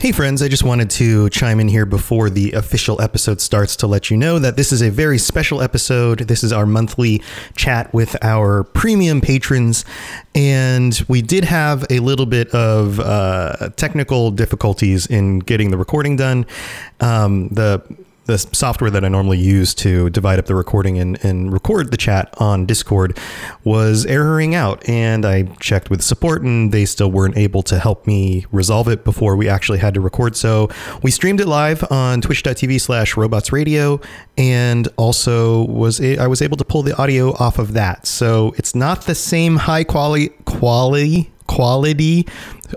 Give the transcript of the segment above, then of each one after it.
Hey friends, I just wanted to chime in here before the official episode starts to let you know that this is a very special episode. This is our monthly chat with our premium patrons, and we did have a little bit of uh, technical difficulties in getting the recording done. Um, the the software that I normally use to divide up the recording and, and record the chat on Discord was erroring out. And I checked with support and they still weren't able to help me resolve it before we actually had to record. So we streamed it live on twitch.tv slash robots radio and also was a, I was able to pull the audio off of that. So it's not the same high quality quality quality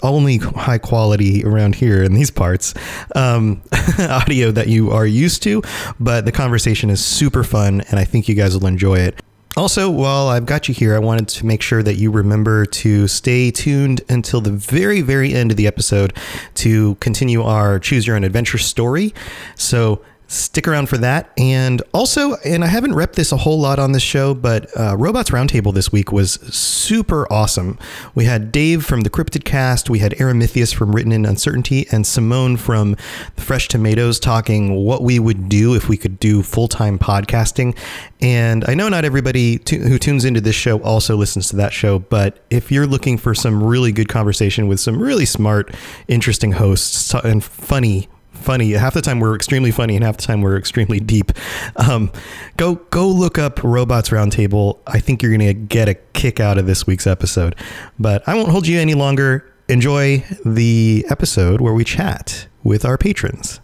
only high quality around here in these parts um, audio that you are used to but the conversation is super fun and i think you guys will enjoy it also, while I've got you here, I wanted to make sure that you remember to stay tuned until the very, very end of the episode to continue our Choose Your Own Adventure story. So, stick around for that. And also, and I haven't repped this a whole lot on this show, but uh, Robots Roundtable this week was super awesome. We had Dave from the Cryptid Cast, we had Aramithius from Written in Uncertainty, and Simone from the Fresh Tomatoes talking what we would do if we could do full time podcasting. And I know not everybody who tunes into this show also listens to that show, but if you're looking for some really good conversation with some really smart, interesting hosts and funny funny. Half the time we're extremely funny, and half the time we're extremely deep. Um, go go look up Robots Roundtable. I think you're gonna get a kick out of this week's episode. But I won't hold you any longer. Enjoy the episode where we chat with our patrons.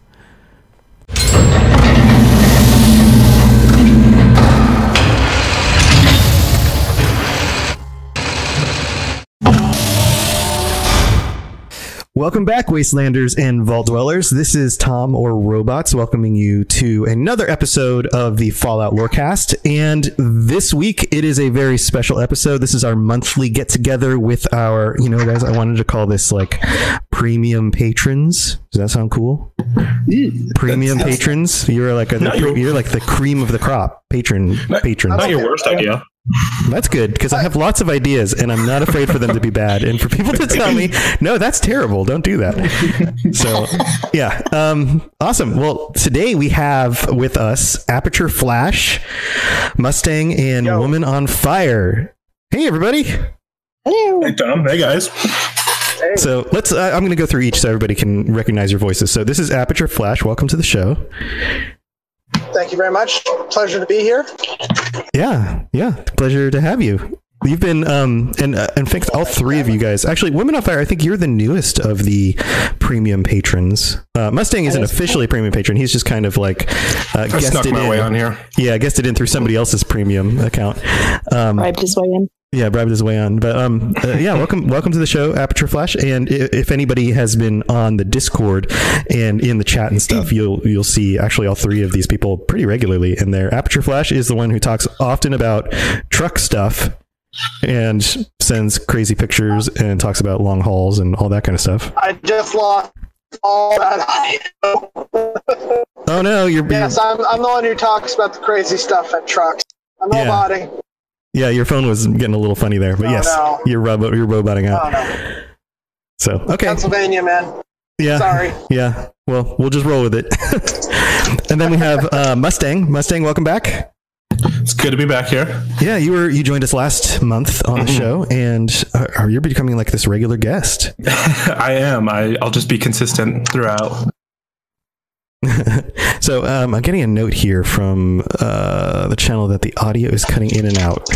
Welcome back, Wastelanders and Vault Dwellers. This is Tom or Robots welcoming you to another episode of the Fallout Lorecast. And this week it is a very special episode. This is our monthly get together with our, you know, guys, I wanted to call this like premium patrons. Does that sound cool? Premium patrons. You're like a, you're like the cream of the crop. Patron patrons. Not your worst idea. That's good because I have lots of ideas and I'm not afraid for them to be bad and for people to tell me, no, that's terrible. Don't do that. So, yeah. Um, awesome. Well, today we have with us Aperture Flash, Mustang, and Woman on Fire. Hey, everybody. Hey, Tom. Hey, guys. So let's, uh, I'm going to go through each so everybody can recognize your voices. So this is Aperture Flash. Welcome to the show. Thank you very much. Pleasure to be here. Yeah, yeah. Pleasure to have you. You've been, um, and uh, in fact, all three of you guys. Actually, Women on Fire. I think you're the newest of the premium patrons. Uh, Mustang isn't officially a premium patron. He's just kind of like uh, I snuck guested my in. way on here. Yeah, guessed it in through somebody else's premium account. Um, bribed his way in. Yeah, bribed his way on. But um, uh, yeah, welcome, welcome to the show, Aperture Flash. And if, if anybody has been on the Discord and in the chat and stuff, you'll you'll see actually all three of these people pretty regularly in there. Aperture Flash is the one who talks often about truck stuff and sends crazy pictures and talks about long hauls and all that kind of stuff. I just lost all that. Oh no, you're, yes, I'm, I'm the one who talks about the crazy stuff at trucks. I'm Yeah. roboting. Yeah, your phone was getting a little funny there, but Oh, yes, no. you're robo you're roboting Oh, out. no. So okay, Pennsylvania, man. yeah, Sorry. Yeah. Well, we'll just roll with it. and then we have uh, Mustang. Mustang, welcome back. It's good to be back here. Yeah, you were you joined us last month on the show, and uh, are you becoming like this regular guest? I am. I, I'll just be consistent throughout. so um, I'm getting a note here from uh, the channel that the audio is cutting in and out.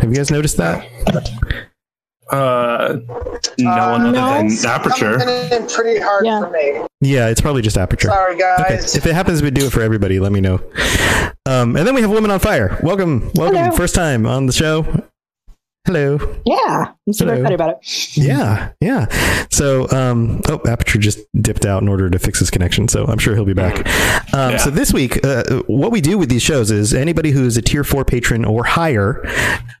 Have you guys noticed that? Uh, no Uh, one other no. than Coming Aperture. in pretty hard Yeah. for me. Yeah, it's probably just aperture. Sorry, Okay. guys. If it happens to do it for everybody, let me know. Um, and then we have Woman on Fire. Welcome, welcome, Hello. first time on the show. Hello. Yeah, I'm super Hello. excited about it. Yeah, yeah. So, um, oh, Aperture just dipped out in order to fix his connection, so I'm sure he'll be back. Um, Yeah. So this week, uh, what we do with these shows is anybody who is a tier four patron or higher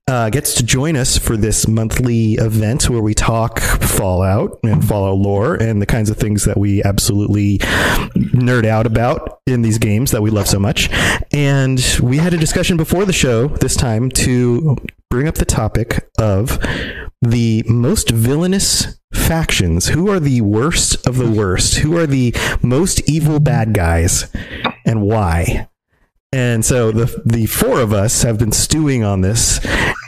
uh, gets to join us for this monthly event where we talk Fallout and Fallout lore and the kinds of things that we absolutely nerd out about in these games that we love so much. And we had a discussion before the show this time to bring up the topic of the most villainous factions. Who are the worst of the worst? Who are the most evil bad guys and why? And so the the four of us have been stewing on this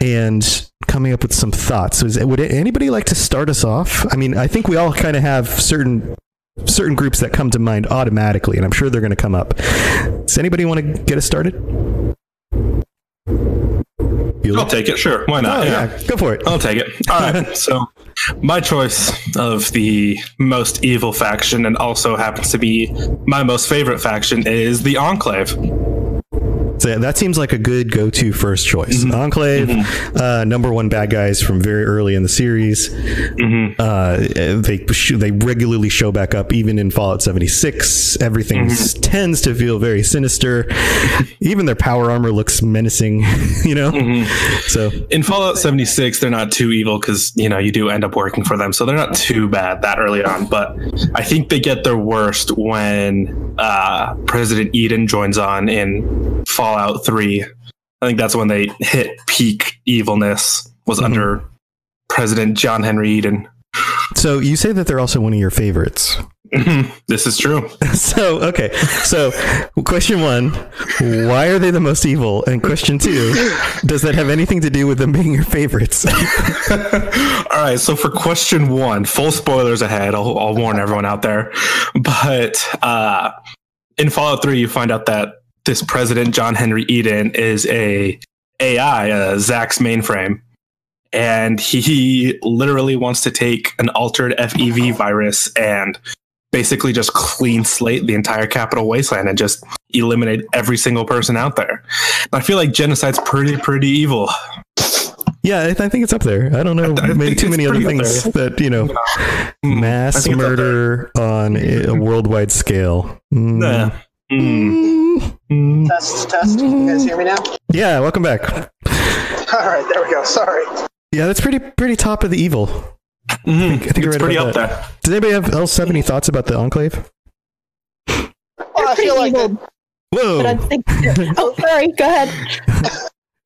and coming up with some thoughts. So is, would anybody like to start us off? I mean, I think we all kind of have certain certain groups that come to mind automatically, and I'm sure they're going to come up. Does anybody want to get us started? Bueller? I'll oh, take it. Sure. Why not? Oh, yeah. go for it. I'll take it. All right. so, my choice of the most evil faction, and also happens to be my most favorite faction, is the Enclave. So that seems like a good go-to first choice. Enclave, uh, number one bad guys from very early in the series. Uh, they sh- they regularly show back up, even in Fallout 76. Everything s- tends to feel very sinister. even their power armor looks menacing. You know, so In Fallout 76, they're not too evil because, you know, you do end up working for them. So they're not too bad that early on. But I think they get their worst when uh, President Eden joins on in Fallout 3. I think that's when they hit peak evilness, was under President John Henry Eden. so you say that they're also one of your favorites. This is true. So okay, so question one: Why are they the most evil? And question two: Does that have anything to do with them being your favorites? All right, so for question one, full spoilers ahead. I'll, I'll warn everyone out there. But uh, in Fallout 3, you find out that this president, John Henry Eden, is a AI, a Zax mainframe. And he literally wants to take an altered FEV virus and basically just clean slate the entire capital wasteland and just eliminate every single person out there. I feel like genocide's pretty, pretty evil. yeah, I, I think it's up there. I don't know, I maybe too many other things that you know, I mass think it's up murder on a worldwide scale. Mm. Yeah. Mm. Mm. Mm. Test, test. You guys hear me now? Yeah, welcome back. All right, there we go. Sorry. Yeah, that's pretty pretty top of the evil. Mhm. I think you're it's right pretty up that. there. Does anybody have, else have any thoughts about the Enclave? Well, I feel like evil, that, but I Whoa! think. Oh, sorry. Go ahead.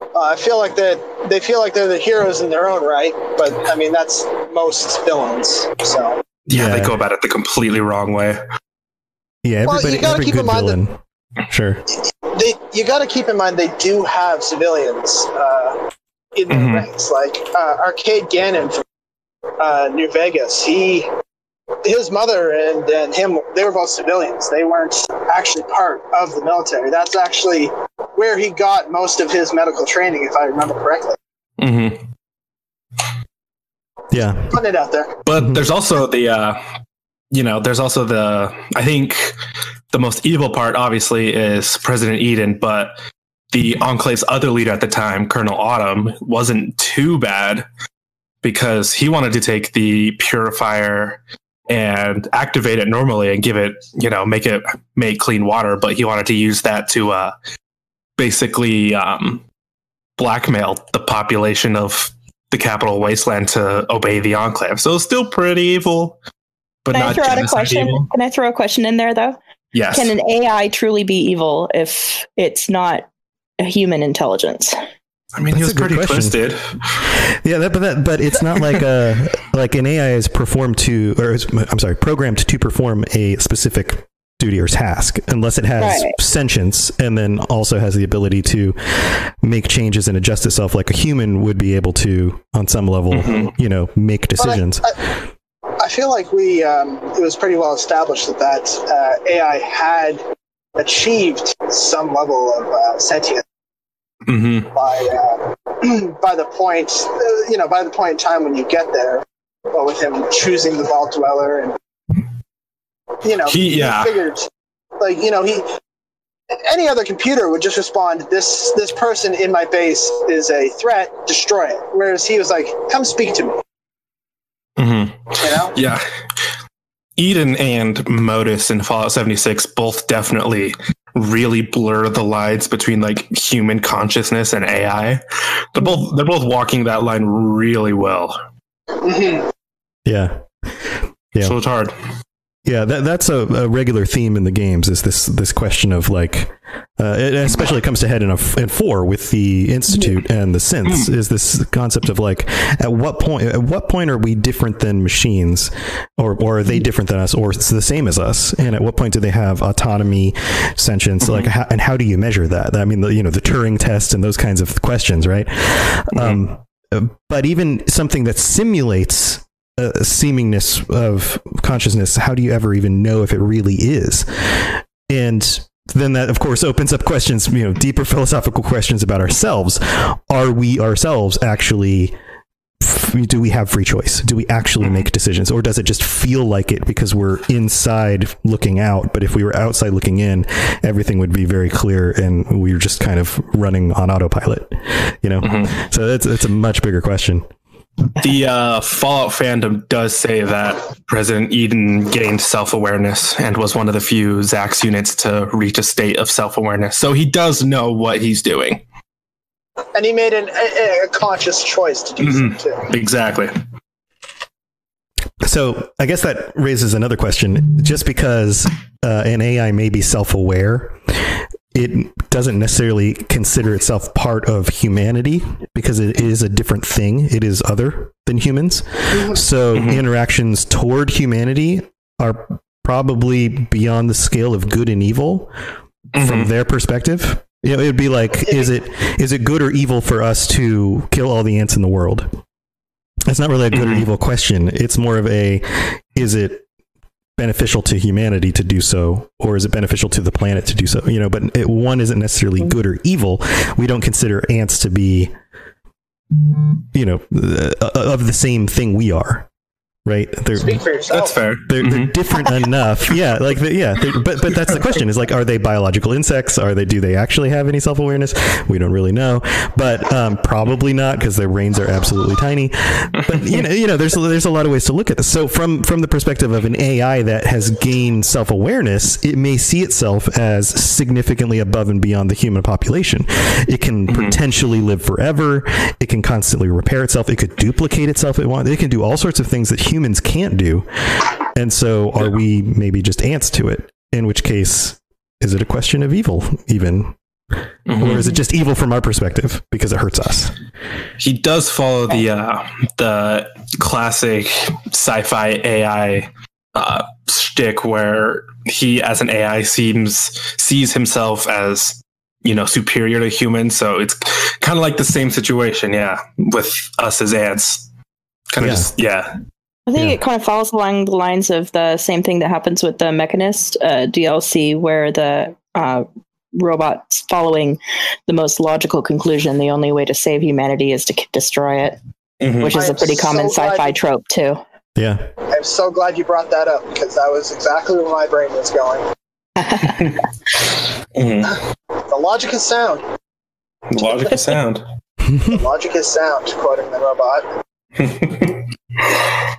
uh, I feel like that they feel like they're the heroes in their own right, but I mean that's most villains. So Yeah, Yeah. they go about it the completely wrong way. Yeah, Well, everybody, you gotta every keep good in mind that- villain. Sure. they you got to keep in mind they do have civilians uh, in their Mhm. ranks. Like uh, Arcade Gannon from uh, New Vegas, he his mother and, and him they were both civilians. They weren't actually part of the military. That's actually where he got most of his medical training, if I remember correctly. Mm-hmm. Yeah. Putting it out there. But Mhm. there's also the, uh, you know, there's also the, I think the most evil part, obviously, is President Eden, but the Enclave's other leader at the time, Colonel Autumn, wasn't too bad because he wanted to take the purifier and activate it normally and give it, you know, make it make clean water, but he wanted to use that to uh, basically um, blackmail the population of the capital wasteland to obey the enclave. So it's still pretty evil, but Can I not throw out a question? evil. Can I throw a question in there though? Yes. Can an AI truly be evil if it's not a human intelligence? I mean, he That's was a pretty question. twisted. Yeah, that, but that, but it's not like a like an AI is performed to, or is, I'm sorry, programmed to perform a specific duty or task, unless it has Right. sentience and then also has the ability to make changes and adjust itself, like a human would be able to, on some level, Mhm. you know, make But I- decisions. I, I feel like we um, it was pretty well established that that uh, AI had achieved some level of uh, sentience hmm by uh, by the point uh, you know by the point in time when you get there but with him choosing the vault dweller and you know He- yeah. figured like you know he any other computer would just respond, "This this person in my base is a threat. Destroy it." Whereas he was like, "Come speak to me." Hmm You know? Yeah. Eden and Modus in Fallout 76 both definitely really blur the lines between like human consciousness and AI. They're both they're both walking that line really well. Mhm. Yeah. Yeah. So it's hard. Yeah, that, that's a, a regular theme in the games. Is this this question of like, uh, it especially comes to head in a in four with the institute and the synths. Is this concept of like, at what point at what point are we different than machines, or or are they different than us, or it's the same as us? And at what point do they have autonomy, sentience? Like, how, and how do you measure that? I mean, the, you know, the Turing test and those kinds of questions, right? Um, but even something that simulates a seemingness of consciousness, how do you ever even know if it really is? And then that, of course, opens up questions, you know, deeper philosophical questions about ourselves. Are we ourselves actually? Do we have free choice? Do we actually mm-hmm. make decisions, or does it just feel like it because we're inside looking out? But if we were outside looking in, everything would be very clear, and we were just kind of running on autopilot. You know, mm-hmm. so that's that's a much bigger question. The uh, Fallout fandom does say that President Eden gained self awareness and was one of the few Zax units to reach a state of self awareness. So he does know what he's doing. And he made an, a, a conscious choice to do Mhm. so too. Exactly. So I guess that raises another question. Just because uh, an AI may be self-aware, it doesn't necessarily consider itself part of humanity because it is a different thing. It is other than humans. So interactions toward humanity are probably beyond the scale of good and evil from their perspective. You know, it'd be like, is it is it good or evil for us to kill all the ants in the world? It's not really a good or Mhm. evil question. It's more of a is it beneficial to humanity to do so or is it beneficial to the planet to do so? You know, but it, one isn't necessarily good or evil. We don't consider ants to be you know uh, of the same thing we are. Right? They're Speak for yourself. That's fair. they're, they're Mhm. different enough. Yeah, like the, yeah, but but that's the question. Is like, are they biological insects? Are they? Do they actually have any self awareness? We don't really know, but um, probably not because their brains are absolutely tiny. But you know, you know, there's there's a lot of ways to look at this. So from from the perspective of an AI that has gained self awareness, it may see itself as significantly above and beyond the human population. It can potentially live forever. It can constantly repair itself. It could duplicate itself. It want. It can do all sorts of things that humans can't do. And so, are we maybe just ants to it? In which case, is it a question of evil, even? Or is it just evil from our perspective because it hurts us? He does follow the uh, the classic sci-fi AI uh, shtick where he, as an AI, seems sees himself as you know superior to humans. So it's kind of like the same situation, yeah, with us as ants. Kind of Yeah. just yeah. I think Yeah. it kind of follows along the lines of the same thing that happens with the Mechanist uh, DLC, where the uh, robot's following the most logical conclusion. The only way to save humanity is to k- destroy it, Mhm. which is I a am pretty common so glad sci-fi you- trope too. Yeah. I'm so glad you brought that up because that was exactly where my brain was going. Mhm. The logic is sound. Logic is sound. The logic is sound, quoting the robot.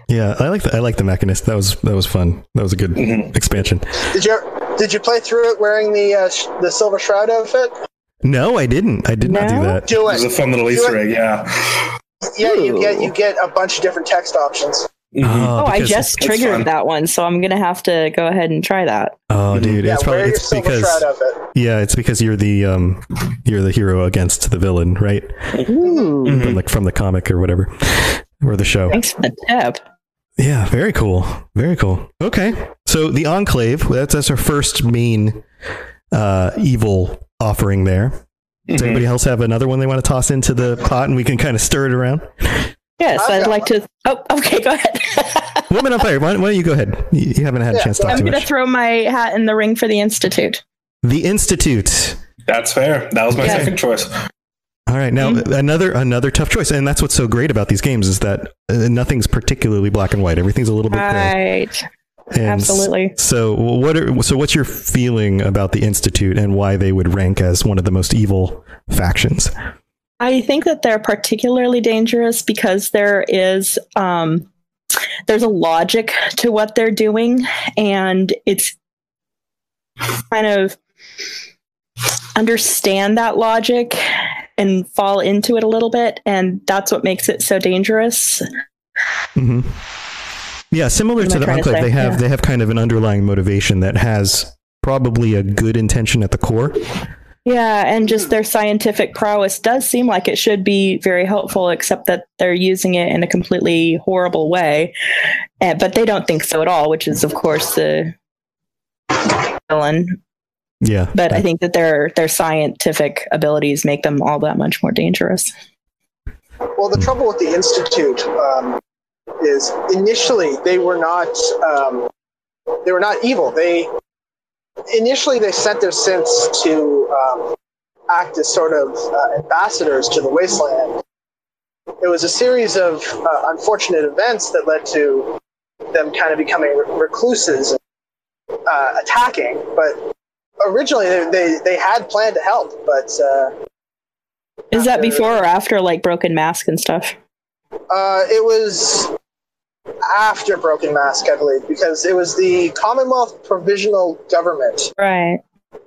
Yeah, I like the I like the mechanist. That was that was fun. That was a good Mhm. expansion. Did you did you play through it wearing the uh, sh- the silver shroud outfit? No, I didn't. I did not do that. Do It It was a fun little Do Easter it. egg, yeah. Yeah, you get you get a bunch of different text options. Mhm. Oh, I just triggered fun. that one, so I'm gonna have to go ahead and try that. Oh, dude, Yeah, it's wear probably your it's silver because shroud outfit. yeah, it's because you're the um you're the hero against the villain, right? Ooh, Mhm. From like from the comic or whatever, or the show. thanks for the tip. Yeah, very cool. Very cool. Okay. So the Enclave, that's, that's our first main uh, evil offering there. Does Mhm. anybody else have another one they want to toss into the pot and we can kind of stir it around? Yes, I've I'd got like to. Oh, okay, go ahead. Woman on Fire, why, don't- why don't you go ahead? You, you haven't had a chance to talk I'm gonna much. throw my hat in the ring for the institute. the Institute. That's fair. That was my Yeah. second choice. All right, now Mm-hmm. another another tough choice, and that's what's so great about these games is that uh, nothing's particularly black and white. Everything's a little bit gray. Right. And Absolutely. So what are so what's your feeling about the Institute and why they would rank as one of the most evil factions? I think that they're particularly dangerous because there is um, there's a logic to what they're doing, and it's kind of understand that logic and fall into it a little bit, and that's what makes it so dangerous. hmm Yeah, similar to the Enclave, they have Yeah. they have kind of an underlying motivation that has probably a good intention at the core. Yeah, and just their scientific prowess does seem like it should be very helpful, except that they're using it in a completely horrible way. Uh, but they don't think so at all, which is, of course, the villain. Yeah, But I think that their their scientific abilities make them all that much more dangerous. Well, the trouble with the institute um, is initially they were not um, they were not evil. They initially they sent their synths to um, act as sort of uh, ambassadors to the wasteland. It was a series of uh, unfortunate events that led to them kind of becoming re- recluses and uh, attacking. But originally they, they, they had planned to help, but uh, Is that before or after like Broken Mask and stuff? Uh, it was after Broken Mask, I believe, because it was the Commonwealth Provisional Government Right.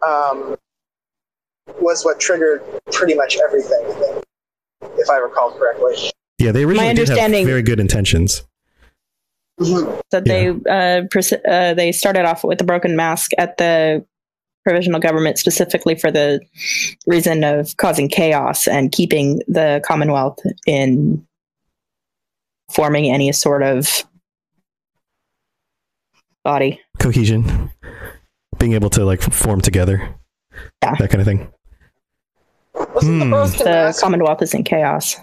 um, was what triggered pretty much everything, if I recall correctly. yeah, they originally did have understanding- very good intentions. that they uh, pers- uh, they started off with the broken mask at the provisional government specifically for the reason of causing chaos and keeping the Commonwealth in forming any sort of body. Cohesion, being able to like form together, Yeah. that kind of thing. Wasn't Hmm. the Broken The Mask? Commonwealth is in chaos.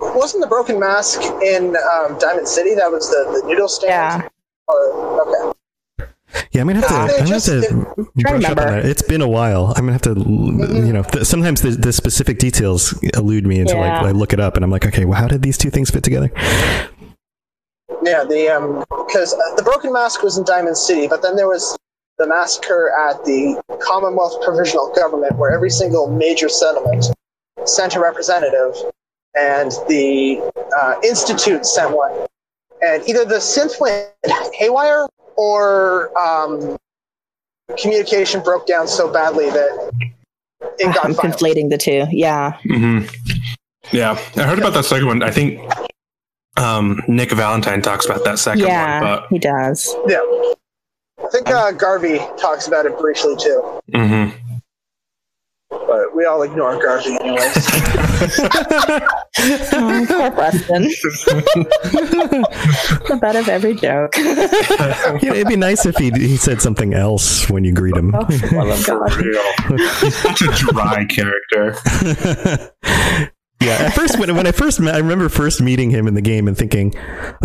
Wasn't the Broken Mask in um, Diamond City? That was the the noodle stand. Yeah. Or, okay. Yeah, I'm gonna have to. Uh, I'm gonna have to to brush up on that. It's been a while. I'm gonna have to. You know, th- sometimes the, the specific details elude me until Yeah. I, I look it up, and I'm like, okay, well, how did these two things fit together? Yeah, the um because uh, the Broken Mask was in Diamond City, but then there was the massacre at the Commonwealth Provisional Government, where every single major settlement sent a representative, and the uh, Institute sent one, and either the synth went haywire or um, communication broke down so badly that it got I'm violent. conflating the two. Yeah. hmm Yeah, I heard about that second one. I think um, Nick Valentine talks about that second yeah, one, he does. Yeah, I think uh, Garvey talks about it briefly too, but mhm. But we all ignore Garvey anyways. Oh, poor Preston. the butt of every joke. Yeah, it'd be nice if he he said something else when you greet him. Oh, for love of God. Real. He's such a dry character. yeah, at first when when I first met, I remember first meeting him in the game and thinking,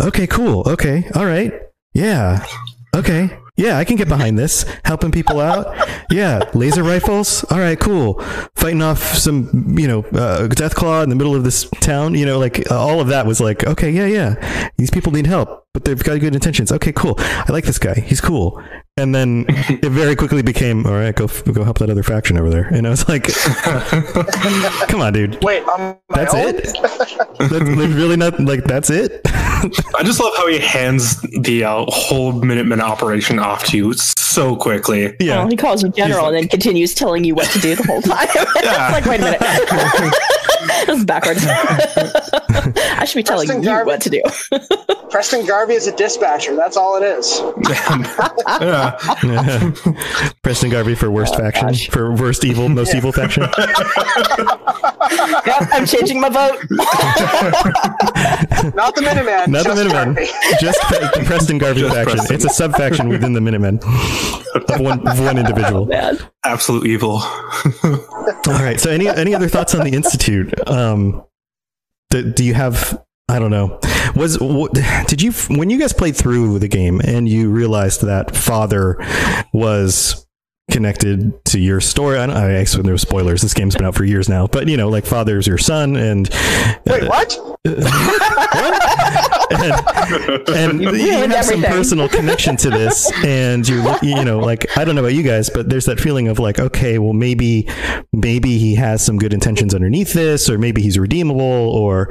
okay, cool, okay, all right, yeah, okay. Yeah, I can get behind this. Helping people out. Yeah, laser rifles. All right, cool. Fighting off some, you know, uh, death claw in the middle of this town. You know, like uh, all of that was like, okay, yeah, yeah. These people need help, but they've got good intentions. Okay, cool. I like this guy. He's cool. And then it very quickly became, all right, go f- go help that other faction over there. And I was like, come on, dude. Wait, on my That's own? it. That's that's really not like that's it. I just love how he hands the uh, whole Minuteman operation off to you so quickly. yeah. Well, he calls you general and then continues telling you what to do the whole time. Yeah. like, wait a minute. this is backwards. I should be telling Preston you Garvey. what to do. Preston Garvey is a dispatcher. That's all it is. yeah. Preston Garvey for worst oh, faction, for worst evil, most evil faction. Yep, I'm changing my vote. Not the Minutemen. Not the just Minutemen, Garvey. just the Preston Garvey Just faction. Preston. It's a sub faction within the Minutemen of one of one individual. Oh, man. Absolute evil. All right. So, any any other thoughts on the institute? Um, do, do you have? I don't know. Was w- did you when you guys played through the game and you realized that father was connected to your story. I, don't, I assume there were spoilers. This game's been out for years now, but you know, like father's your son, and uh, Wait, what? and, and you Ruined have some personal connection to this, and you you know, like I don't know about you guys, but there's that feeling of like, okay, well maybe maybe he has some good intentions underneath this, or maybe he's redeemable, or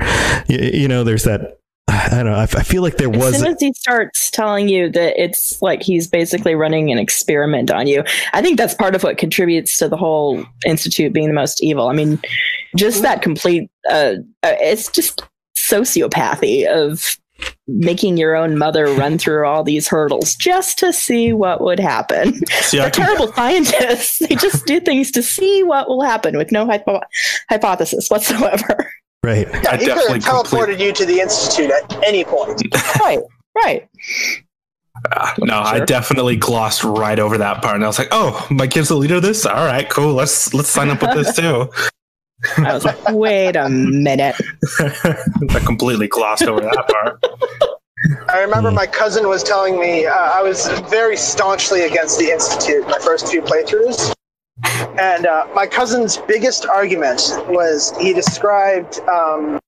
you, you know, there's that. I don't know. I, f- I feel like there As was soon as he starts telling you that it's like he's basically running an experiment on you, I think that's part of what contributes to the whole institute being the most evil. I mean, just that complete, uh, uh, it's just sociopathy of making your own mother run through all these hurdles just to see what would happen. See, They're can, terrible scientists. They just do things to see what will happen with no hypo- hypothesis whatsoever. Right. Yeah, I he could have teleported you to the institute at any point. right, right. no, I definitely glossed right over that part, and I was like, "Oh, my kid's the leader of this. All right, cool. Let's let's sign up with this too." I was like, wait a minute. I completely glossed over that part. I remember my cousin was telling me uh, I was very staunchly against the institute my first few playthroughs. And uh, my cousin's biggest argument was he described um,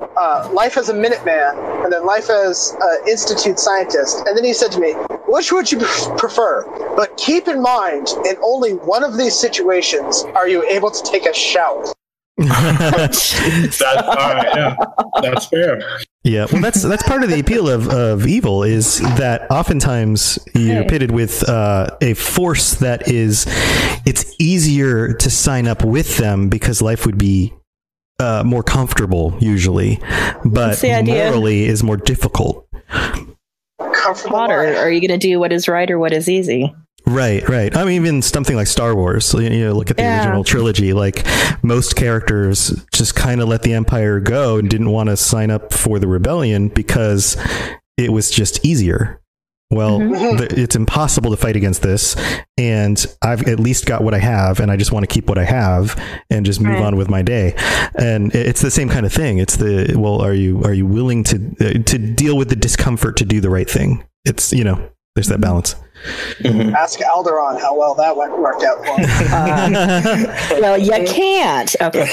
uh, life as a Minuteman and then life as an institute scientist. And then he said to me, which would you prefer? But keep in mind, in only one of these situations are you able to take a shower. That's all right. Yeah, that's fair. Yeah, well, that's that's part of the appeal of, of evil is that oftentimes you're pitted with uh, a force that is it's easier to sign up with them because life would be uh, more comfortable usually, but That's the idea. morally is more difficult. Comfortable. Potter, are you going to do what is right or what is easy? Right, right. I mean, even something like Star Wars. You know, look at the Yeah. original trilogy. Like most characters just kind of let the Empire go and didn't want to sign up for the rebellion because it was just easier. Well, Mhm. th- it's impossible to fight against this, and I've at least got what I have, and I just want to keep what I have and just move Right. on with my day. And it's the same kind of thing. It's the well, are you are you willing to uh, to deal with the discomfort to do the right thing? It's you know, there's that balance. Ask Alderaan how well that went worked out for him. Well, you can't. Okay.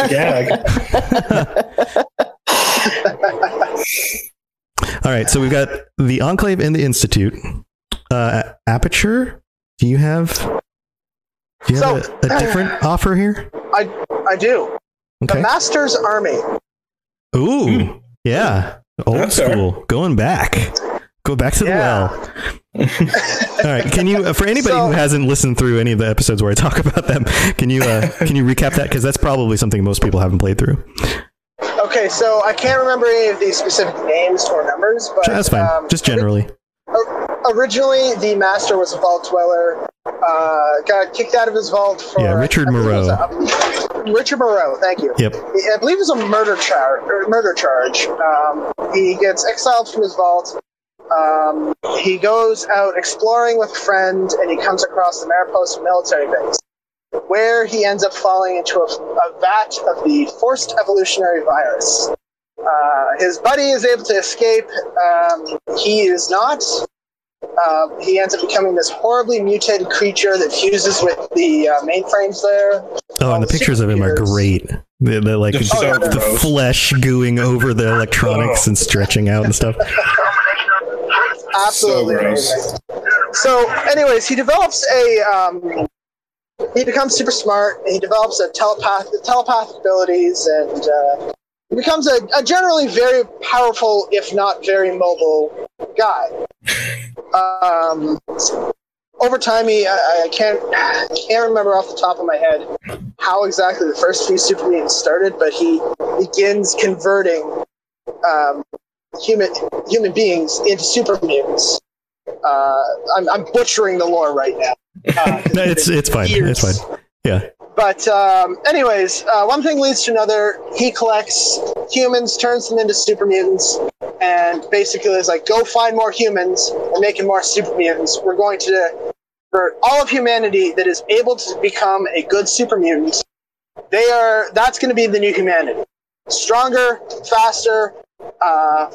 Gag. All right, so we've got the Enclave and the Institute. Uh, Aperture, do you have? Do you have So- a, a different offer here? I, I do. The Master's Army. Ooh, yeah, old That's fair. school, going back. Go back to the Yeah. well. All right, can you, uh, for anybody So- who hasn't listened through any of the episodes where I talk about them, can you uh, can you recap that because that's probably something most people haven't played through. Okay, so I can't remember any of these specific names or numbers, but That's fine, um, just generally. originally the master was a vault dweller. Uh, got kicked out of his vault for Yeah, Richard I believe it was Moreau. a- Richard Moreau, thank you. Yep. I believe it was a murder charge. Murder charge. Um, he gets exiled from his vault. Um, he goes out exploring with a friend, and he comes across the Mariposa military base, where he ends up falling into a, a vat of the forced evolutionary virus. Uh, his buddy is able to escape. Um, he is not. Uh, he ends up becoming this horribly mutated creature that fuses with the uh, mainframes there. Oh, and the pictures of him are great. The, the like They're so the gross. flesh gooing over the electronics and stretching out and stuff. absolutely So gross. So, anyways, he develops a. Um, he becomes super smart. He develops a telepath, telepathic abilities, and uh, he becomes a, a generally very powerful, if not very mobile, guy. Um, over time, he I, I can't I can't remember off the top of my head how exactly the first few super mutants started, but he begins converting um, human human beings into super mutants. Uh, I'm, I'm butchering the lore right now. Uh, No, it's it's fine. years. It's fine. Yeah. But um, anyways, uh, one thing leads to another. He collects humans, turns them into super mutants, and basically is like, go find more humans and making more super mutants. We're going to, for all of humanity that is able to become a good super mutant, they are. That's going to be the new humanity. Stronger, faster, uh,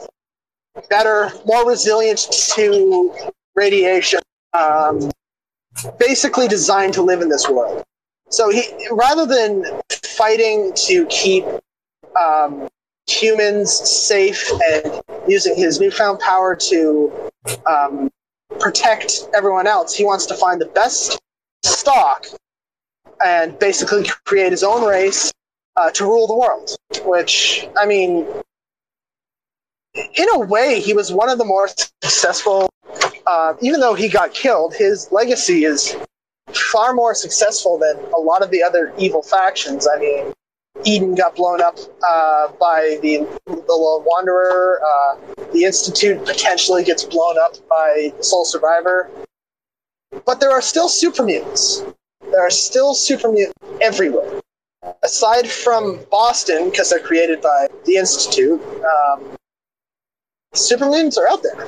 better, more resilient to radiation. Um, basically designed to live in this world. So he, rather than fighting to keep um, humans safe and using his newfound power to um, protect everyone else, he wants to find the best stock and basically create his own race uh, to rule the world. Which, I mean, in a way, he was one of the more successful. Uh, even though he got killed, his legacy is far more successful than a lot of the other evil factions. I mean, Eden got blown up uh, by the the Lone Wanderer. Uh, the Institute potentially gets blown up by the Sole Survivor. But there are still super mutants. There are still super mutants everywhere. Aside from Boston, because they're created by the Institute, um, super mutants are out there.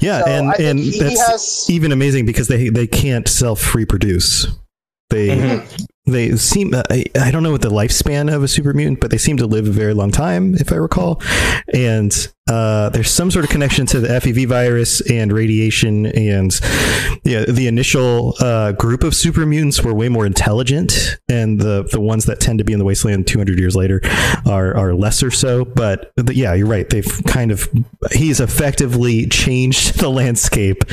Yeah, So and and that's has- even amazing because they they can't self reproduce. They Mhm. they seem I, I don't know what the lifespan of a super mutant, but they seem to live a very long time, if I recall. And uh, there's some sort of connection to the FEV virus and radiation, and yeah, the initial uh, group of super mutants were way more intelligent, and the the ones that tend to be in the wasteland 200 years later are are lesser so. But the, yeah, you're right. They've kind of he's effectively changed the landscape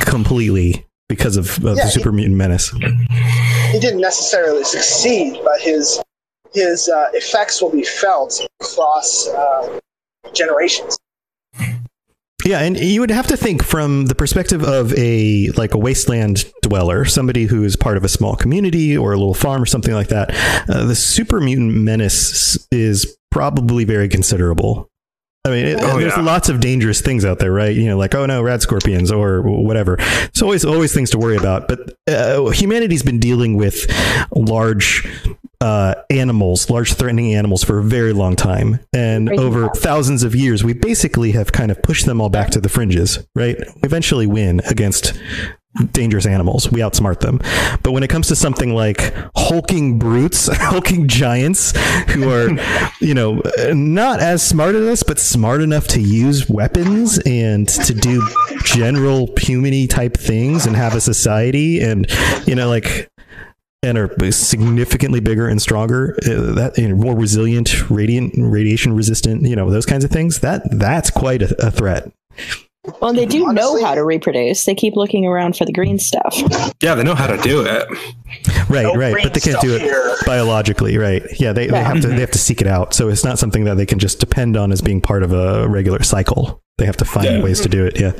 completely because of, of Yeah, the super mutant menace. he didn't necessarily succeed, but his his uh, effects will be felt across uh, generations. Yeah, and you would have to think from the perspective of a like a wasteland dweller, somebody who is part of a small community or a little farm or something like that. Uh, the super mutant menace is probably very considerable. I mean, it, Oh, there's yeah. lots of dangerous things out there, right? You know, like oh no, rad scorpions or whatever. It's always always things to worry about. But uh, humanity's been dealing with large uh, animals, large threatening animals for a very long time, and Crazy over thousands of years, we basically have kind of pushed them all back to the fringes, right? We eventually win against dangerous animals. We outsmart them. But when it comes to something like hulking brutes, hulking giants who are, you know, not as smart as us, but smart enough to use weapons and to do general humany type things and have a society and, you know, like, and are significantly bigger and stronger, uh, that you know, more resilient, radiant, radiation resistant, you know, those kinds of things. That that's quite a, a threat. Well, they do Honestly- know how to reproduce. They keep looking around for the green stuff. Yeah, they know how to do it. Right, No right, but they can't do it here. biologically, right? Yeah, they, they Yeah. have to they have to seek it out. So it's not something that they can just depend on as being part of a regular cycle. They have to find Yeah. ways to do it. Yeah,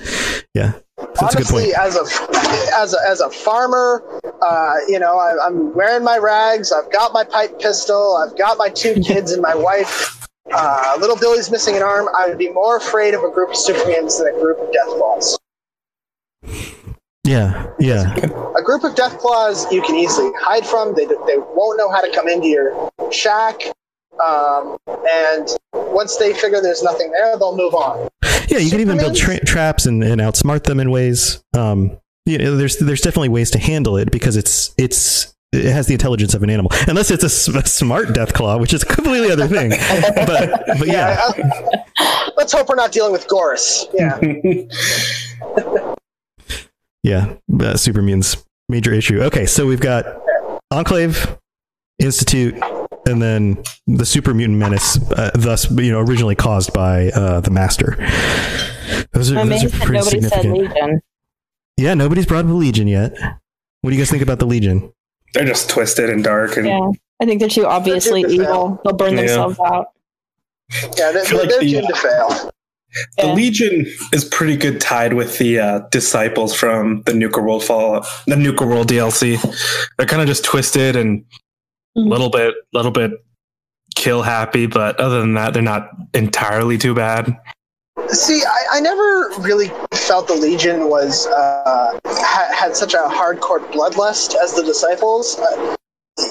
yeah. That's a good Honestly, point. as a as a, as a farmer, uh, you know, I, I'm wearing my rags. I've got my pipe pistol. I've got my two kids and my wife. Uh, little Billy's missing an arm. I would be more afraid of a group of super mutants than a group of death claws. Yeah, yeah, A group of death claws you can easily hide from. They they won't know how to come into your shack. Um, and once they figure there's nothing there, they'll move on. yeah. You can even build tra- traps and, and outsmart them in ways. Um, you know, there's there's definitely ways to handle it because it's it's it has the intelligence of an animal, unless it's a smart death claw, which is a completely other thing. But but yeah, uh, let's hope we're not dealing with Goris. Yeah. Yeah, uh, super mutants major issue. Okay, so we've got Enclave, Institute, and then the super mutant menace. Uh, thus, you know, originally caused by uh, the Master. Those are, those are pretty significant. Yeah, nobody's brought up the Legion yet. What do you guys think about the Legion? They're just twisted and dark and Yeah, I think they're too obviously to fail. evil. They'll burn Yeah. themselves out. Yeah, they're, feel like they're the- doomed to fail. The Yeah. Legion is pretty good tied with the uh, disciples from the Nuka World Fall, the Nuka World DLC. They're kind of just twisted and a Mhm. little bit, little bit kill happy, but other than that, they're not entirely too bad. See, I, I never really felt the Legion was uh, ha- had such a hardcore bloodlust as the disciples. Uh,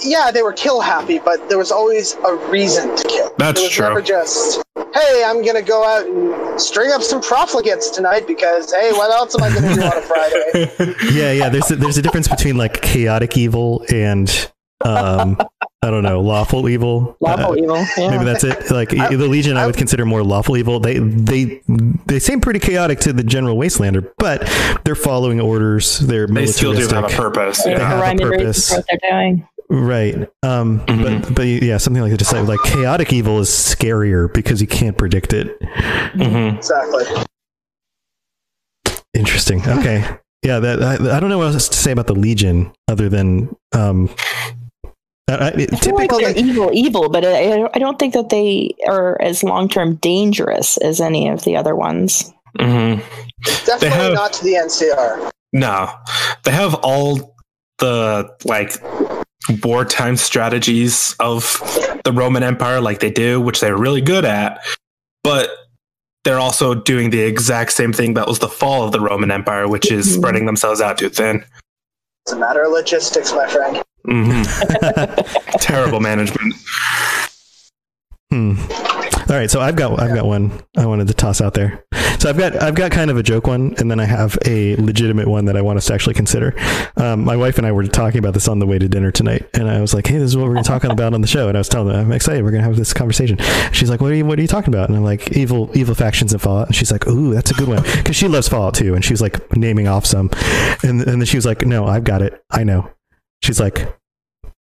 yeah, they were kill happy, but there was always a reason to kill. That's it was true. never just, hey, I'm gonna go out and string up some profligates tonight because hey, what else am I gonna do on a Friday? Yeah, yeah. There's a, there's a difference between like chaotic evil and um, I don't know, lawful evil. Lawful Uh, evil. Yeah. Maybe that's it. Like the Legion, I, would consider more lawful evil. They they they seem pretty chaotic to the general wastelander, but they're following orders. They're They still do militaristic. have a purpose. They They Yeah. have a rhyme and reason purpose. what they're doing. Right. Um, Mhm. but, but yeah, something like that. Just like, like chaotic evil is scarier because you can't predict it. Mhm. Exactly. Interesting. Okay. Yeah. That I, I don't know what else to say about the Legion other than um, I, I, I feel like they're evil, evil, but I, I don't think that they are as long term dangerous as any of the other ones. Mhm. Definitely have- not to the NCR. No, they have all the like wartime strategies of the Roman Empire, like they do, which they're really good at. But they're also doing the exact same thing that was the fall of the Roman Empire, which is Mhm. spreading themselves out too thin. It's a matter of logistics, my friend. Hmm Terrible management. Hmm. All right, so I've got I've got one I wanted to toss out there. So I've got I've got kind of a joke one, and then I have a legitimate one that I want us to actually consider. Um, my wife and I were talking about this on the way to dinner tonight, and I was like, "Hey, this is what we're going to talking about on the show." And I was telling her, "I'm excited. We're gonna have this conversation." She's like, "What are you What are you talking about?" And I'm like, "Evil Evil factions in Fallout." And she's like, "Ooh, that's a good one," because she loves Fallout too, and she's like naming off some, and and then she was like, "No, I've got it. I know." She's like,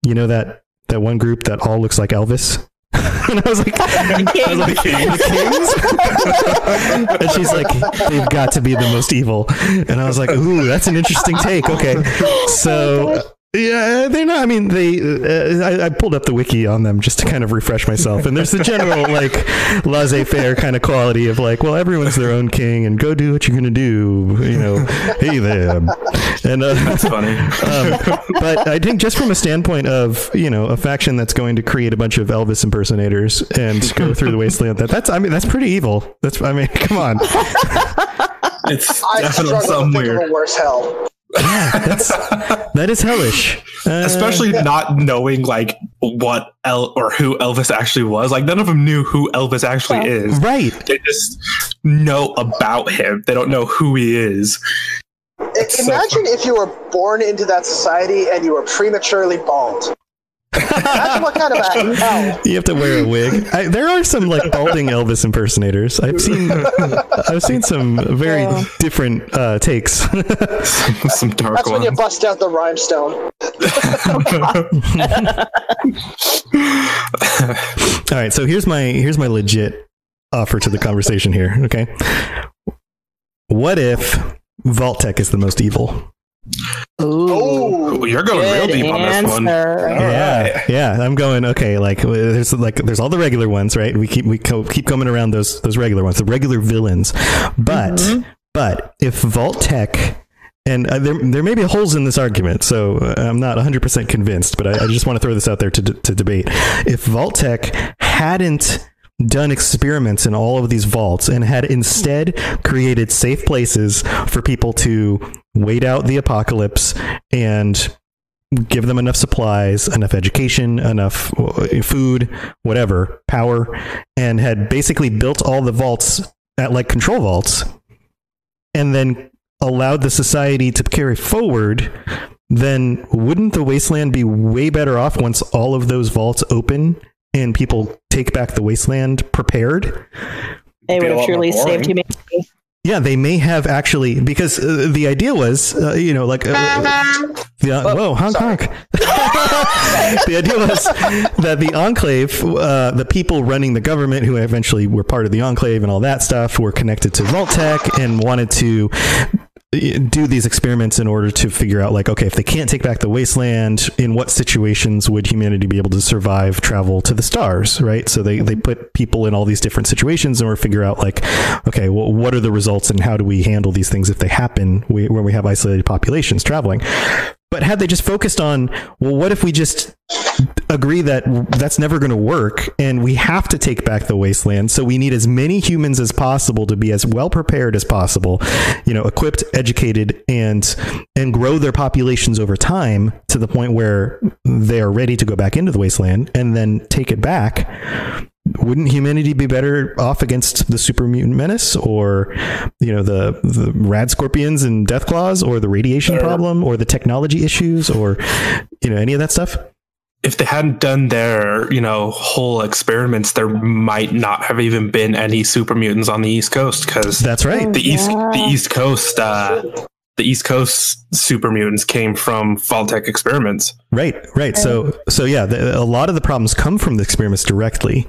"You know that that one group that all looks like Elvis?" and I was like, I was like, the Kings? and she's like, they've got to be the most evil. And I was like, ooh, that's an interesting take. Okay. Oh so, yeah, they're not, I mean, they, uh, I, I pulled up the wiki on them just to kind of refresh myself. And there's the general, like, laissez faire kind of quality of like, well, everyone's their own king and go do what you're going to do, you know, hey there. And, uh, That's funny. um, but I think just from a standpoint of you know a faction that's going to create a bunch of Elvis impersonators and go through the wasteland, that that's I mean that's pretty evil. That's I mean come on, It's I definitely struggle to something weird. worse hell. Yeah, that's that is hellish. Uh, Especially not knowing like what El or who Elvis actually was. Like none of them knew who Elvis actually Yeah. is. right. They just know about him. They don't know who he is. I- so Imagine if you were born into that society and you were prematurely bald. Imagine what kind of a hell. You have to wear a wig. I, there are some like balding Elvis impersonators. I've seen, I've seen some very Yeah. different uh, takes. Some dark That's when you bust out the rhymestone. All right, so here's my here's my legit offer to the conversation here. Okay, what if Vault-Tec is the most evil? Ooh. Oh, You're going real Good deep on this one. answer. yeah, yeah. I'm going okay. Like there's like there's all the regular ones, right? We keep we co- keep coming around those those regular ones, the regular villains. But but if Vault-Tec and uh, there there may be holes in this argument, so uh, I'm not 100 percent convinced. But I, I just want to throw this out there to d- to debate. If Vault-Tec hadn't done experiments in all of these vaults and had instead created safe places for people to wait out the apocalypse and give them enough supplies, enough education, enough uh, food, whatever, power, and had basically built all the vaults at like control vaults and then allowed the society to carry forward, then wouldn't the wasteland be way better off once all of those vaults open and people take back the wasteland prepared? They would have lot truly saved humanity. Yeah, they may have actually because uh, the idea was, uh, you know, like, uh, the, whoa, honk honk. the idea was that the enclave, uh, the people running the government, who eventually were part of the enclave and all that stuff, were connected to Vault-Tec and wanted to uh, do these experiments in order to figure out like okay if they can't take back the wasteland in what situations would humanity be able to survive travel to the stars right so they, they put people in all these different situations and we're figure out like okay well what are the results and how do we handle these things if they happen when we have isolated populations traveling. But had they just focused on well what if we just agree that that's never going to work and we have to take back the wasteland so we need as many humans as possible to be as well prepared as possible you know equipped educated and and grow their populations over time to the point where they are ready to go back into the wasteland and then take it back wouldn't humanity be better off against the super mutant menace or you know the the rad scorpions and death claws or the radiation problem or the technology issues or you know any of that stuff? If they hadn't done their, you know, whole experiments, there might not have even been any super mutants on the East Coast because That's right. the East the East Coast uh, the East Coast super mutants came from Vault-Tec experiments. Right, right. So, so yeah, the, a lot of the problems come from the experiments directly.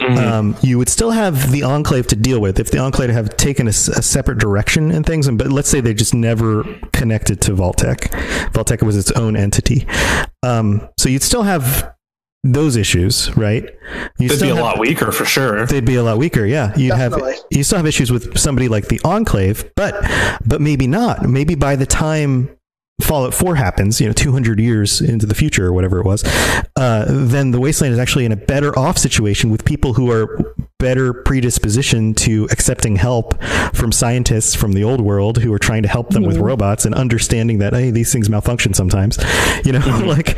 Um, you would still have the enclave to deal with if the enclave have taken a separate direction and things. And but let's say they just never connected to Vault-Tec. Vault-Tec was its own entity. Um, so you'd still have those issues, right? You They'd be a have- lot weaker for sure. They'd be a lot weaker. Yeah, you'd have you still have issues with somebody like the Enclave, but but maybe not. Maybe by the time Fallout 4 happens, you know, 200 years into the future or whatever it was, uh, then the Wasteland is actually in a better off situation with people who are better predisposition to accepting help from scientists from the old world who are trying to help them with robots and understanding that hey, these things malfunction sometimes. You know, like.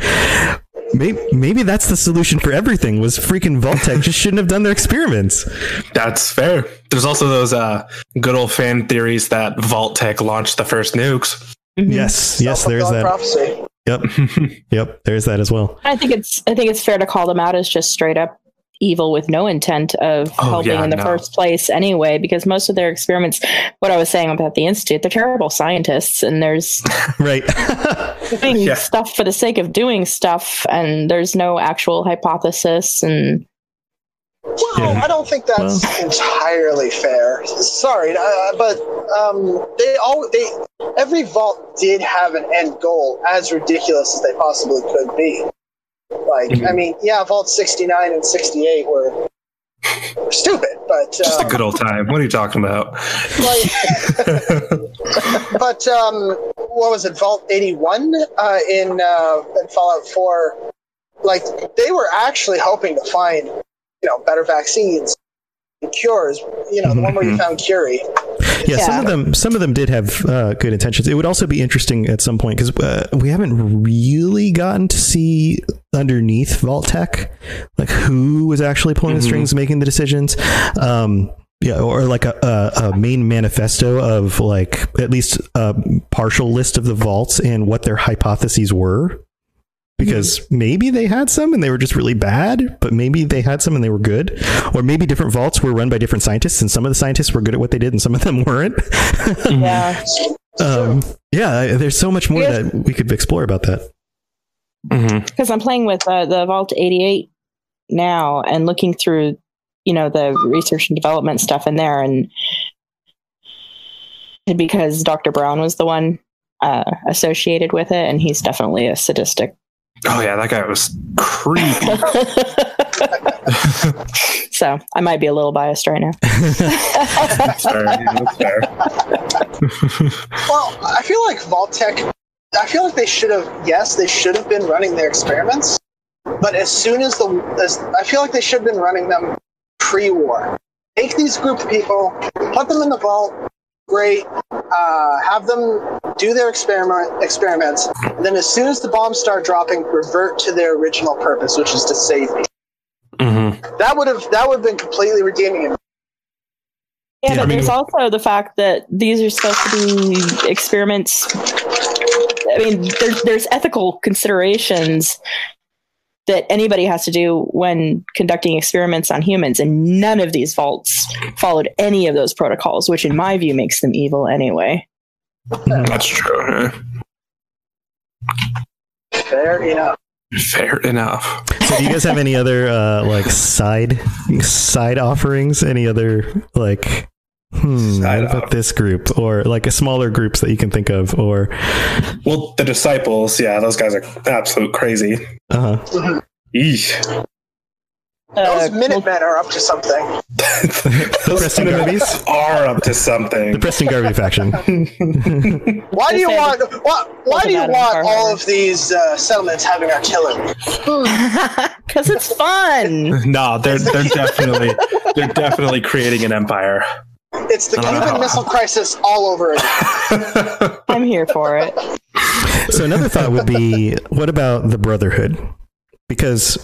Maybe, maybe that's the solution for everything was freaking Vault-Tec just shouldn't have done their experiments. That's fair. There's also those uh, good old fan theories that Vault-Tec launched the first nukes. Yes, yes, there's that. prophecy. Yep, yep, there's that as well. I think it's I think it's fair to call them out as just straight up evil with no intent of Oh, helping yeah, in the no. first place anyway because most of their experiments what i was saying about the institute they're terrible scientists and there's Right. doing Yeah. stuff for the sake of doing stuff and there's no actual hypothesis and Well, Yeah. I don't think that's entirely fair. Sorry, uh, but um, they all they every vault did have an end goal, as ridiculous as they possibly could be. Like, I Mhm. mean, yeah, Vault sixty nine and sixty eight were, were stupid, but Just a um, good old time. What are you talking about? like, but um, what was it? Vault eighty one uh, in uh, in Fallout four, like they were actually hoping to find you know better vaccines, and cures. You know, the one where you found Curie. Yeah, some of them some of them did have uh, good intentions. It would also be interesting at some point because uh, we haven't really gotten to see underneath Vault-Tec, like who was actually pulling the Mhm. strings, making the decisions. Um, yeah, or like a, a, a main manifesto of like at least a partial list of the vaults and what their hypotheses were. Because maybe they had some and they were just really bad, but maybe they had some and they were good. Or maybe different vaults were run by different scientists and some of the scientists were good at what they did and some of them weren't. yeah um, yeah, there's so much more Yeah. that we could explore about that. hmm because i'm playing with uh, the vault 88 now and looking through you know the research and development stuff in there and because dr brown was the one uh, associated with it and he's definitely a sadistic Oh yeah, that guy was creepy. so i might be a little biased right now That's fair. That's fair. Well, I feel like Vault-Tec. I feel like they should have. Yes, they should have been running their experiments, but as soon as the, as, I feel like they should have been running them pre-war. Take these group of people, put them in the vault. Great. Uh, have them do their experiment experiments. And then, as soon as the bombs start dropping, revert to their original purpose, which is to save people. hmm That would have that would have been completely redeeming. Yeah, Yeah, but I mean- there's also the fact that these are supposed to be experiments. I mean, there's there's ethical considerations that anybody has to do when conducting experiments on humans, and none of these vaults followed any of those protocols, which, in my view, makes them evil anyway. That's true. Fair enough. Fair enough. So, do you guys have any other uh, like side side offerings? Any other like? Hmm, Side what about this group, or like a smaller groups that you can think of, or Well, the disciples, yeah, those guys are absolute crazy. uh huh. Eesh. Uh, Those Minutemen are up to something. Those Preston enemies Garveys? are up to something The something. Preston Garvey faction. Why do you want? Why, why do you want all of these uh, settlements having artillery? Because it's fun. no, they're they're definitely they're definitely creating an empire. It's the Cuban know. Missile Crisis all over again. I'm here for it. so another thought would be, what about the Brotherhood? Because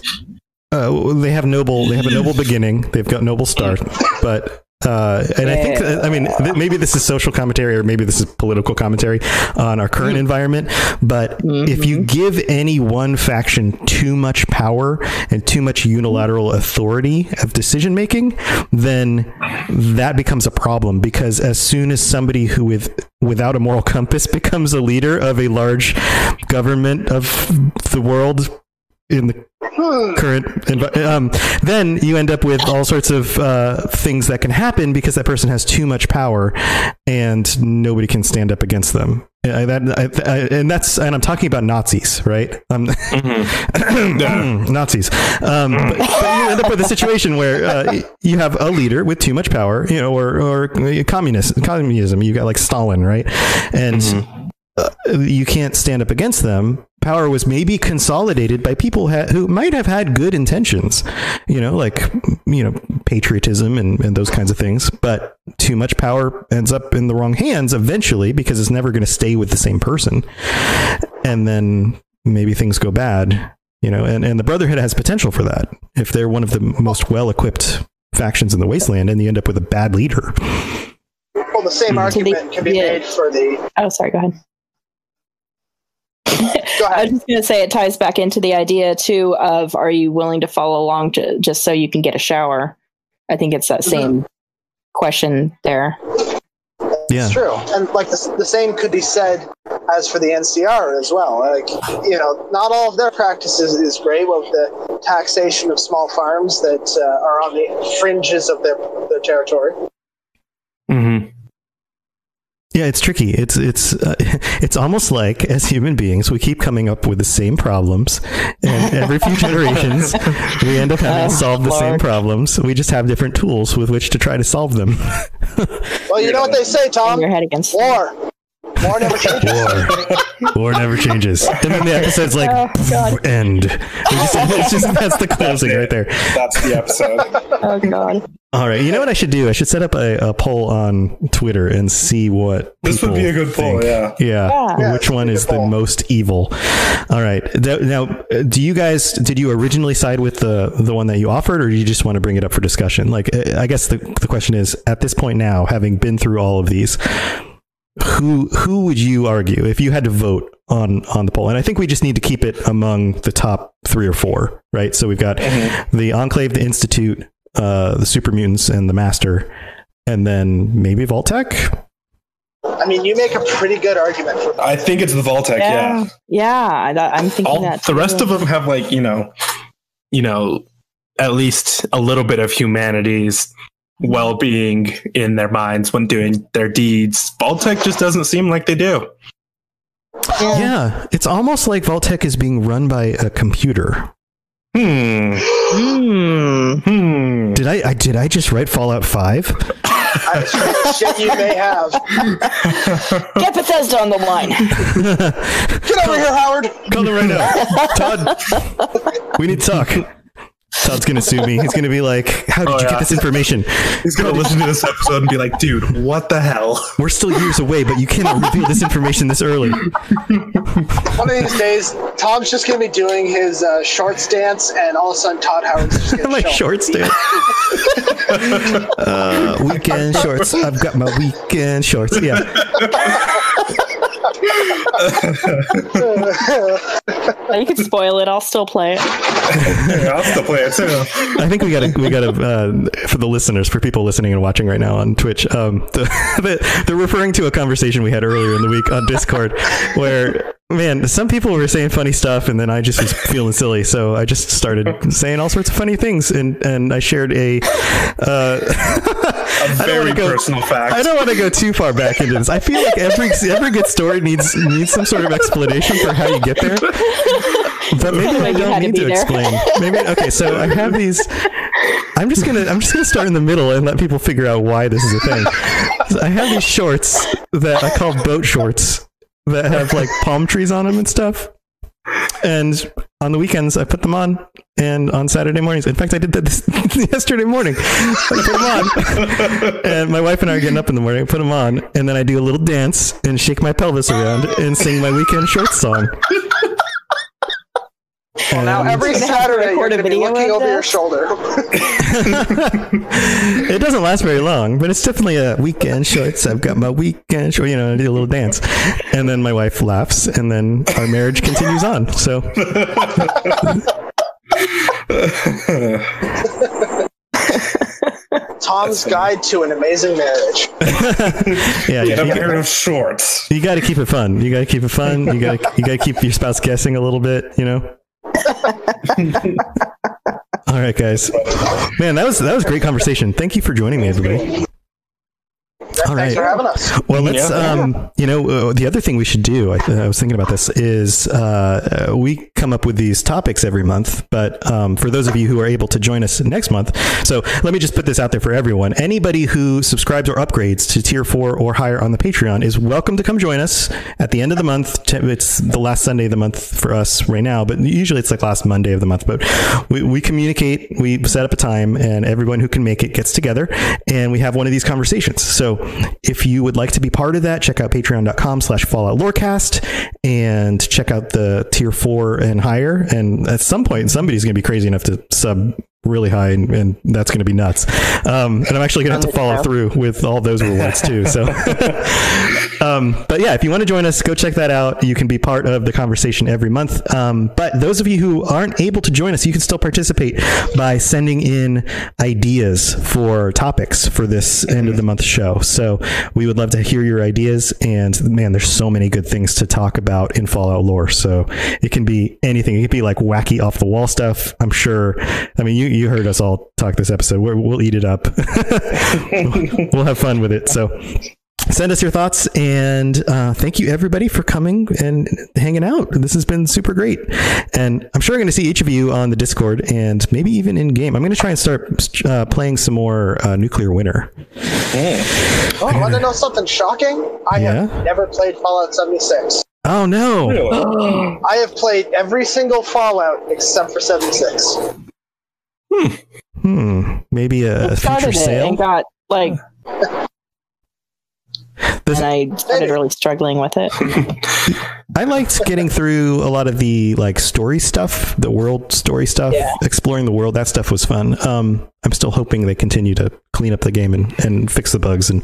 uh, they have noble, they have a noble beginning, they've got noble start, but Uh, and I think, I mean, th- maybe this is social commentary or maybe this is political commentary on our current environment. But if you give any one faction too much power and too much unilateral authority of decision making, then that becomes a problem because as soon as somebody who with without a moral compass becomes a leader of a large government of the world in the current envi- um, then you end up with all sorts of uh, things that can happen because that person has too much power and nobody can stand up against them I, that, I, I, and that's and I'm talking about Nazis, right? Um, Nazis. Um, but, but you end up with a situation where uh, you have a leader with too much power, you know, or or communist communism. You got like Stalin, right? And uh, you can't stand up against them. Power was maybe consolidated by people ha- who might have had good intentions, you know, like you know patriotism and, and those kinds of things. But too much power ends up in the wrong hands eventually because it's never going to stay with the same person, and then maybe things go bad, you know. And and the Brotherhood has potential for that if they're one of the most well-equipped factions in the wasteland, and you end up with a bad leader. Well, the same argument can be yeah. made for the. Oh, sorry. Go ahead. Go I was just going to say it ties back into the idea too of are you willing to follow along to, just so you can get a shower? I think it's that same question there. Yeah. It's true, and like the, the same could be said as for the NCR as well. Like you know, not all of their practices is great with the taxation of small farms that uh, are on the fringes of their their territory. Yeah, it's tricky. It's it's uh, it's almost like as human beings, we keep coming up with the same problems, and every few generations, we end up having to solve the same problems. We just have different tools with which to try to solve them. Well, you know what they say, Tom? your head against. War. War never changes. War, war never changes. And then the episode's like Oh, end. We just, it's just that's the closing right there. That's the episode. Oh God. All right, you know what I should do? I should set up a, a poll on Twitter and see what This would be a people good poll, think. yeah. Yeah, Yeah. which one is a the poll. most evil? All right. Th- Now, do you guys did you originally side with the the one that you offered, or do you just want to bring it up for discussion? Like, I guess the the question is, at this point now, having been through all of these, who who would you argue if you had to vote on on the poll? And I think we just need to keep it among the top three or four, right? So we've got the Enclave, the Institute, uh, the Super Mutants, and the Master, and then maybe Vault-Tec. I mean, you make a pretty good argument for I think it's the Vault-Tec, yeah. Yeah. Yeah. I, I'm thinking All that. the rest of them have like you know, you know, at least a little bit of humanity's well-being in their minds when doing their deeds. Vault-Tec just doesn't seem like they do. Yeah, it's almost like Vault-Tec is being run by a computer. Hmm. Hmm. Hmm. Did I, I did I just write Fallout Five? I, shit you may have. Get Bethesda on the line. Get over here, Howard. Call them right now, Todd. We need to talk. Todd's gonna sue me. He's gonna be like, "How did Oh, you yeah. get this information? He's gonna listen to this episode and be like, "Dude, what the hell?" We're still years away, but you cannot reveal this information this early." One of these days, Tom's just going to be doing his uh, shorts dance, and all of a sudden, Todd Howard's just going to my show. shorts, dude. uh, weekend shorts. I've got my weekend shorts. Yeah. you can spoil it. I'll still play it. Yeah, I'll still play it too. I think we got to we got to uh, for the listeners, for people listening and watching right now on Twitch. Um, the, the, they're referring to a conversation we had earlier in the week on Discord, where man, some people were saying funny stuff, and then I just was feeling silly, so I just started saying all sorts of funny things, and and I shared a. Uh, A I don't very go- personal fact. I don't want to go too far back into this. I feel like every every good story needs needs some sort of explanation for how you get there. But maybe I don't had to need to explain. Maybe okay. So I have these. I'm just gonna I'm just gonna start in the middle and let people figure out why this is a thing. So I have these shorts that I call boat shorts that have like palm trees on them and stuff. And on the weekends, I put them on, and on Saturday mornings, in fact, I did that this, yesterday morning. I put them on, and my wife and I are getting up in the morning. I put them on, and then I do a little dance and shake my pelvis around and sing my weekend shorts song. Well, now every Gonna have to Saturday you're going to be looking of over your shoulder. it doesn't last very long, but it's definitely a weekend shorts. I've got my weekend shorts, you know, I do a little dance. And then my wife laughs, and then our marriage continues on. So, Tom's Guide to an Amazing Marriage. yeah, Get yeah a you, pair of shorts. you got to keep it fun. You got to keep it fun. You got you got to keep your spouse guessing a little bit, you know. All right, guys. Man, that was that was a great conversation. Thank you for joining me, everybody. All Thanks for having us. Well, let's. Yeah. Um, you know, uh, the other thing we should do. I, I was thinking about this. Is uh, uh, we come up with these topics every month, but um, for those of you who are able to join us next month, so let me just put this out there for everyone. Anybody who subscribes or upgrades to tier four or higher on the Patreon is welcome to come join us at the end of the month. It's the last Sunday of the month for us right now, but usually it's like last Monday of the month. But we, we communicate, we set up a time, and everyone who can make it gets together, and we have one of these conversations. So if you would like to be part of that, check out patreon.com slash fallout lorecast and check out the tier four and higher. And at some point, somebody's going to be crazy enough to sub really high and, and that's going to be nuts. Um, and I'm actually going to have to follow through with all those rewards too. So, um, but yeah, if you want to join us, go check that out. You can be part of the conversation every month. Um, but those of you who aren't able to join us, you can still participate by sending in ideas for topics for this end of the month show. So we would love to hear your ideas. And man, there's so many good things to talk about in Fallout lore. So it can be anything. It could be like wacky off the wall stuff. I'm sure. I mean, you, you heard us all talk this episode. We're, we'll eat it up. we'll have fun with it. So send us your thoughts and uh, thank you everybody for coming and hanging out this has been super great and i'm sure i'm going to see each of you on the discord and maybe even in game i'm going to try and start uh, playing some more uh, nuclear winter Oh, i want to know something shocking? I Yeah? have never played Fallout 76. oh no Really? I have played every single Fallout except for 76. Hmm maybe a, a started future it sale and got like, This- and I started really struggling with it. I liked getting through a lot of the like story stuff, the world story stuff, Yeah. exploring the world. That stuff was fun. Um, I'm still hoping they continue to clean up the game and, and fix the bugs and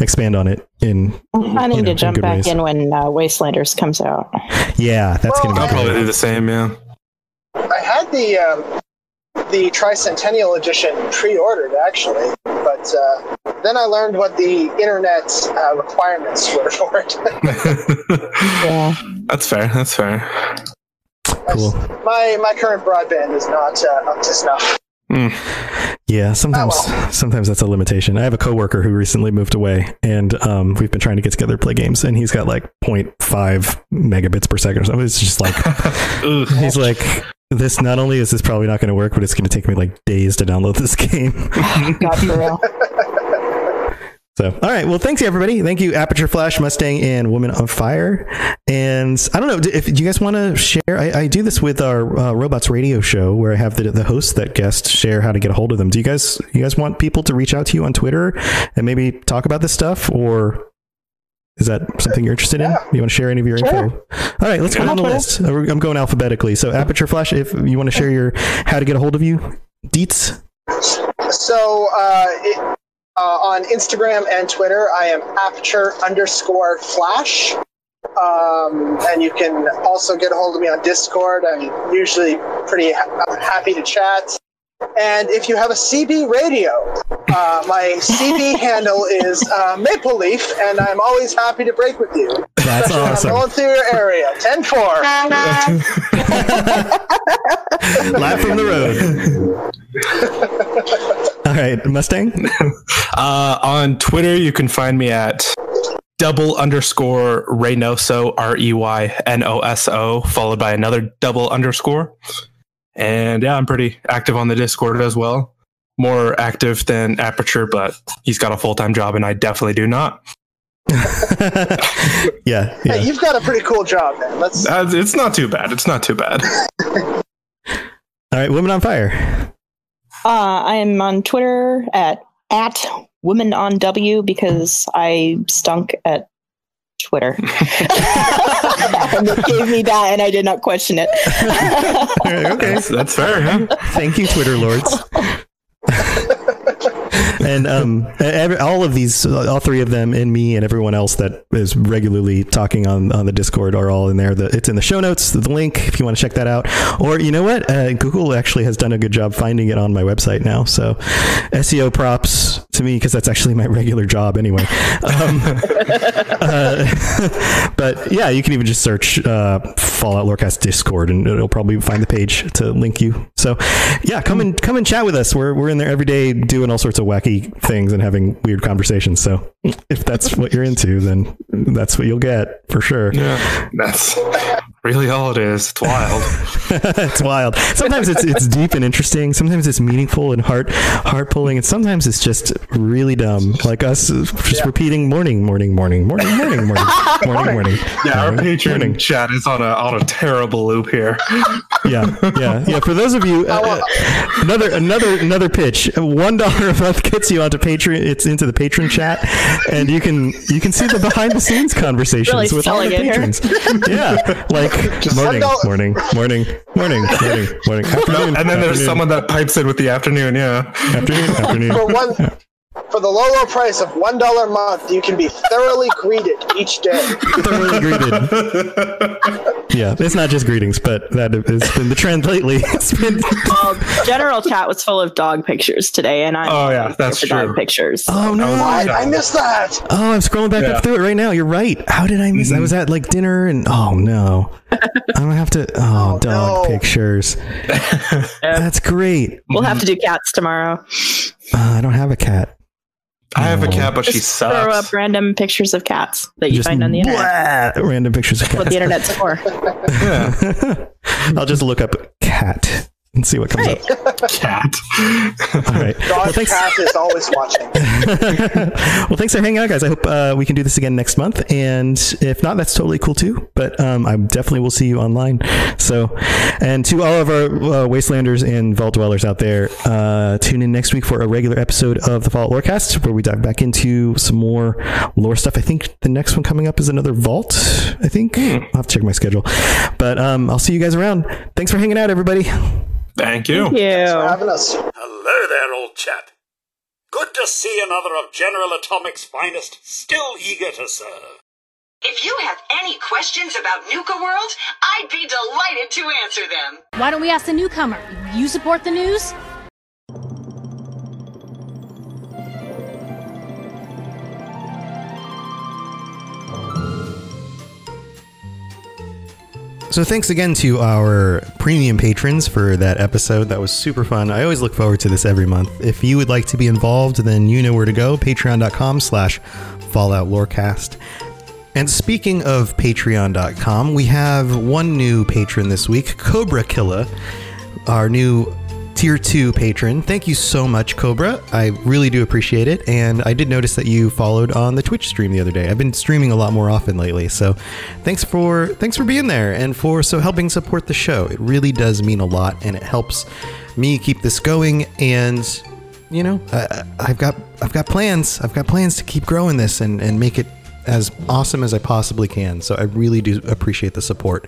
expand on it. In I you need know, to jump good back ways. in when uh, Wastelanders comes out. yeah, that's Well, gonna I'll be probably great. do the same, yeah. I had the um, the Tricentennial Edition pre-ordered actually, but uh, then I learned what the internet uh, requirements were for it. Yeah. That's fair. That's fair. cool. my my current broadband is not uh, up to snuff. Yeah, sometimes Oh, sometimes that's a limitation. I have a coworker who recently moved away, and um, we've been trying to get together to play games, and he's got like 0.5 megabits per second or something. It's just like he's like. This not only is this probably not going to work, but it's going to take me like days to download this game. God, for real. So, all right. Well, thanks everybody. Thank you, Aperture Flash, Mustang, and Woman on Fire. And I don't know if do you guys want to share. I, I do this with our uh, Robots Radio show, where I have the the hosts that guest share how to get a hold of them. Do you guys you guys want people to reach out to you on Twitter and maybe talk about this stuff, or is that something you're interested in? You want to share any of your info? All right, let's go down the list. Uh, I'm going alphabetically. So, Aperture Flash, if you want to share your how to get a hold of you, deets. So uh, it, uh, on Instagram and Twitter, I am aperture underscore flash. Um, and you can also get a hold of me on Discord. I'm usually pretty ha- happy to chat. And if you have a CB radio, uh, my CB handle is uh, Maple Leaf, and I'm always happy to break with you. That's Especially I'm awesome. going through your area. 10 4. Live from the road. All right, Mustang. Uh, on Twitter, you can find me at double underscore Reynoso, R E Y N O S O, followed by another double underscore. And yeah, I'm pretty active on the Discord as well. More active than Aperture, but he's got a full time job and I definitely do not. yeah, yeah. Hey, you've got a pretty cool job, man. Let's. Uh, it's not too bad. It's not too bad. All right, Women on Fire. Uh, I am on Twitter at at women on W because I stunk at Twitter. and they gave me that, and I did not question it. okay. That's, that's fair. Huh? Thank you, Twitter lords. and um, every, all of these, all three of them, and me, and everyone else that is regularly talking on on the Discord are all in there. The, it's in the show notes. The link, if you want to check that out. Or you know what, uh, Google actually has done a good job finding it on my website now. So SEO props to me because that's actually my regular job anyway. Um, uh, but yeah, you can even just search uh, Fallout Lorecast Discord, and it'll probably find the page to link you. So yeah, come and come and chat with us. We're we're in there every day doing all sorts of wacky things and having weird conversations. So if that's what you're into, then that's what you'll get for sure. Yeah, that's really all it is. It's wild. it's wild. Sometimes it's it's deep and interesting. Sometimes it's meaningful and heart heart pulling, and sometimes it's just really dumb, like us just repeating morning, morning, morning, morning, morning, morning, morning, morning. Yeah, our morning, Patreon morning. chat is on a on a terrible loop here. Yeah, yeah, yeah. For those of you, uh, uh, another another another pitch. One dollar a month gets you onto Patreon. It's into the patron chat, and you can you can see the behind the scenes conversations Really with all the selling it here. patrons. yeah, like morning, $1. morning, morning, morning, morning, morning, afternoon, and then there's someone that pipes in with the afternoon. Yeah. afternoon, afternoon. For one, for the low, low price of one dollar a month, you can be thoroughly greeted each day. thoroughly greeted. Yeah, it's not just greetings, but that has been the trend lately. It's been Well, general chat was full of dog pictures today, and I'm Oh, yeah, that's for dog pictures. oh no, I, I, I missed that. oh I'm scrolling back Yeah. up through it right now. You're right. How did I miss? I was at like dinner and oh no, I'm gonna have to. Oh, oh dog no. pictures. That's great. We'll have to do cats tomorrow. Uh, I don't have a cat. I have a cat, but she Just throw up random pictures of cats that you Just find on the internet. blah, random pictures of cats. what the internet's for. I'll just look up cat and see what comes Right. up. Cat. All right. Dog Well, thanks. cat is always watching. well, thanks for hanging out, guys. I hope uh, we can do this again next month. And if not, that's totally cool too. But um, I definitely will see you online. So, and to all of our uh, Wastelanders and Vault Dwellers out there, uh, tune in next week for a regular episode of the Fallout Lorecast where we dive back into some more lore stuff. I think the next one coming up is another Vault. I think I'll have to check my schedule. But um, I'll see you guys around. Thanks for hanging out, everybody. Thank you. Thank you. for having us. Hello there, old chap. Good to see another of General Atomic's finest still eager to serve. If you have any questions about Nuka World, I'd be delighted to answer them. Why don't we ask the newcomer? You support the news? So thanks again to our premium patrons for that episode. That was super fun. I always look forward to this every month. If you would like to be involved, then you know where to go. Patreon.com slash Fallout Lorecast. And speaking of Patreon.com, we have one new patron this week, Cobra Killa, our new tier two patron. Thank you so much, Cobra. I really do appreciate it. And I did notice that you followed on the Twitch stream the other day. I've been streaming a lot more often lately. So thanks for thanks for being there and for so helping support the show. It really does mean a lot and it helps me keep this going and you know, I, I've got I've got plans. I've got plans to keep growing this and, and make it as awesome as I possibly can. So I really do appreciate the support.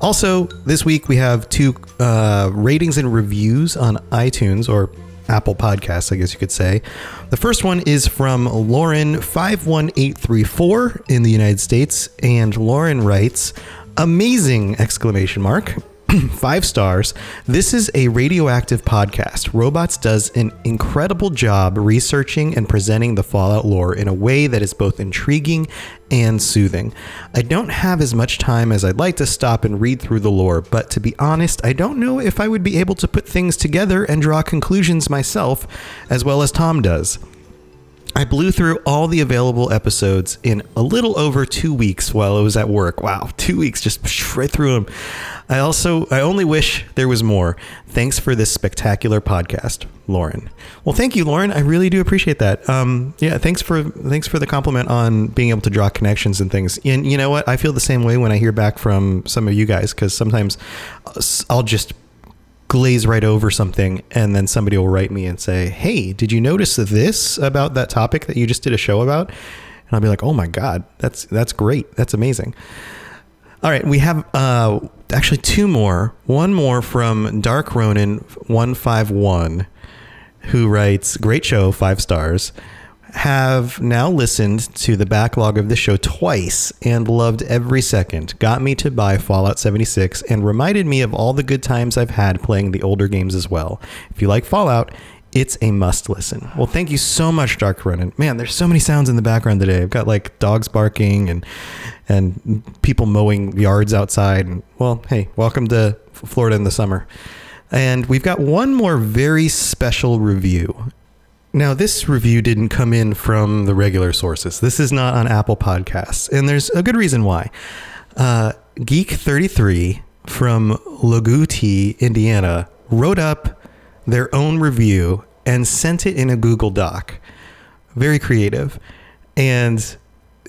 Also, this week we have two uh, ratings and reviews on iTunes or Apple Podcasts, I guess you could say. The first one is from Lauren51834 in the United States, and Lauren writes, "Amazing!" exclamation mark. Five stars. This is a radioactive podcast. Robots does an incredible job researching and presenting the Fallout lore in a way that is both intriguing and soothing. I don't have as much time as I'd like to stop and read through the lore, but to be honest, I don't know if I would be able to put things together and draw conclusions myself as well as Tom does. I blew through all the available episodes in a little over two weeks while I was at work. Wow, two weeks, just right through them. I also, I only wish there was more. Thanks for this spectacular podcast, Lauren. Well, thank you, Lauren. I really do appreciate that. Um, yeah, thanks for thanks for the compliment on being able to draw connections and things. And you know what? I feel the same way when I hear back from some of you guys because sometimes I'll just glaze right over something and then somebody will write me and say hey did you notice this about that topic that you just did a show about and I'll be like, "Oh my god, that's that's great. That's amazing." All right, we have uh, actually two more. One more from Dark Ronin one five one, who writes, "Great show, five stars." Have now listened to the backlog of the show twice and loved every second. Got me to buy Fallout 76 and reminded me of all the good times I've had playing the older games as well. If you like Fallout, it's a must listen. Well, thank you so much, Dark Ronin. Man, there's so many sounds in the background today. I've got like dogs barking and and people mowing yards outside. And well, hey, welcome to Florida in the summer. And we've got one more very special review. Now, this review didn't come in from the regular sources. This is not on Apple Podcasts, and there's a good reason why. Uh, Geek33 from Lagouti, Indiana, wrote up their own review and sent it in a Google Doc. Very creative. And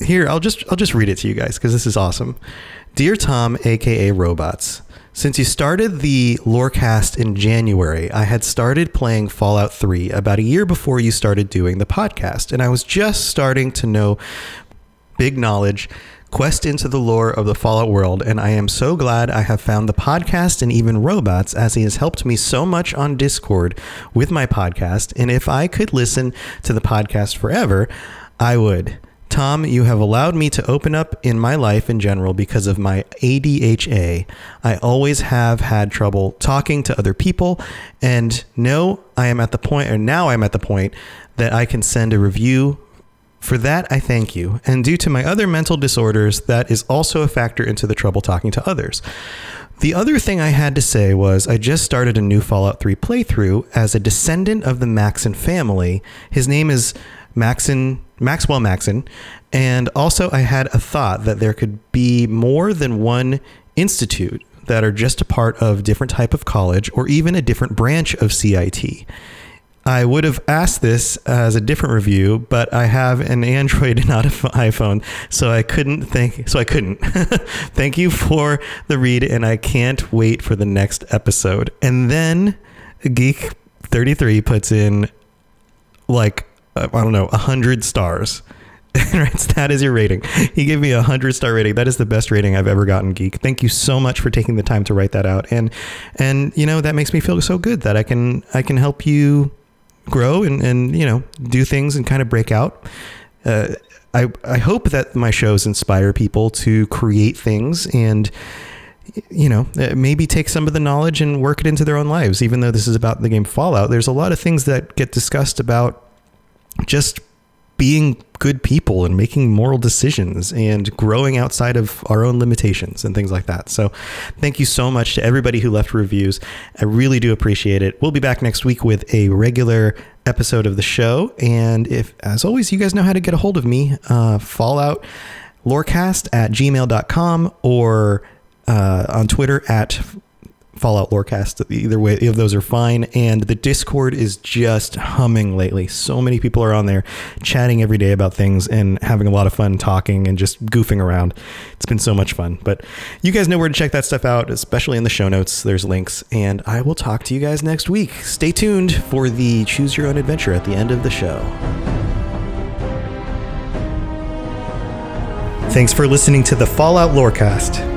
here, I'll just I'll just read it to you guys because this is awesome. Dear Tom, aka Robots, since you started the Lorecast in January, I had started playing Fallout 3 about a year before you started doing the podcast, and I was just starting to know big knowledge, quest into the lore of the Fallout world, and I am so glad I have found the podcast and even robots as he has helped me so much on Discord with my podcast. And if I could listen to the podcast forever, I would. Tom, you have allowed me to open up in my life in general because of my ADHA. I always have had trouble talking to other people, and no, I am at the point, or now I'm at the point that I can send a review. For that, I thank you. And due to my other mental disorders, that is also a factor into the trouble talking to others. The other thing I had to say was I just started a new Fallout 3 playthrough as a descendant of the Maxon family. His name is Maxon Maxwell Maxon, and also I had a thought that there could be more than one institute that are just a part of different type of college or even a different branch of CIT. I would have asked this as a different review, but I have an Android and not an iPhone, so I couldn't think. So I couldn't. Thank you for the read, and I can't wait for the next episode. And then Geek thirty three puts in like uh, I don't know hundred stars. that is your rating. He gave me a hundred star rating. That is the best rating I've ever gotten, Geek. Thank you so much for taking the time to write that out, and and you know that makes me feel so good that I can I can help you grow and, and you know do things and kind of break out. Uh, I I hope that my shows inspire people to create things and you know uh, maybe take some of the knowledge and work it into their own lives. Even though this is about the game Fallout, there's a lot of things that get discussed about just being good people and making moral decisions and growing outside of our own limitations and things like that. So, thank you so much to everybody who left reviews. I really do appreciate it. We'll be back next week with a regular episode of the show. And if, as always, you guys know how to get a hold of me, uh, Fallout Lorecast at gmail.com or uh, on Twitter at Fallout Lorecast. Either way, those are fine. And the Discord is just humming lately. So many people are on there chatting every day about things and having a lot of fun talking and just goofing around. It's been so much fun. But you guys know where to check that stuff out, especially in the show notes. There's links. And I will talk to you guys next week. Stay tuned for the Choose Your Own Adventure at the end of the show. Thanks for listening to the Fallout Lorecast.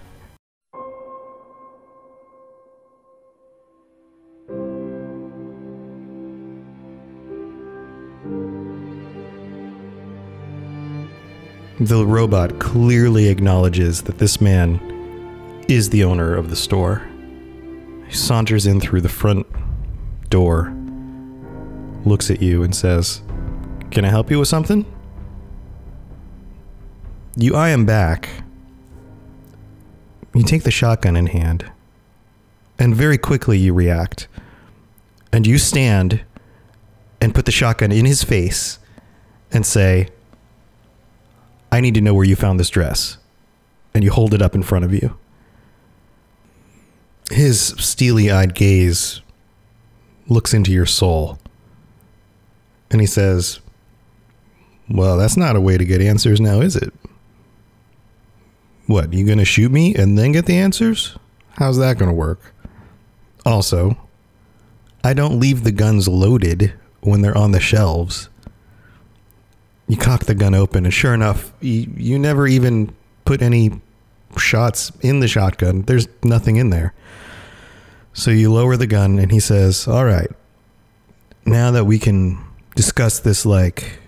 The robot clearly acknowledges that this man is the owner of the store. He saunters in through the front door, looks at you, and says, Can I help you with something? You eye him back. You take the shotgun in hand, and very quickly you react. And you stand and put the shotgun in his face and say, I need to know where you found this dress. And you hold it up in front of you. His steely eyed gaze looks into your soul. And he says, Well, that's not a way to get answers now, is it? What, you gonna shoot me and then get the answers? How's that gonna work? Also, I don't leave the guns loaded when they're on the shelves. You cock the gun open, and sure enough, you, you never even put any shots in the shotgun. There's nothing in there. So you lower the gun, and he says, All right, now that we can discuss this like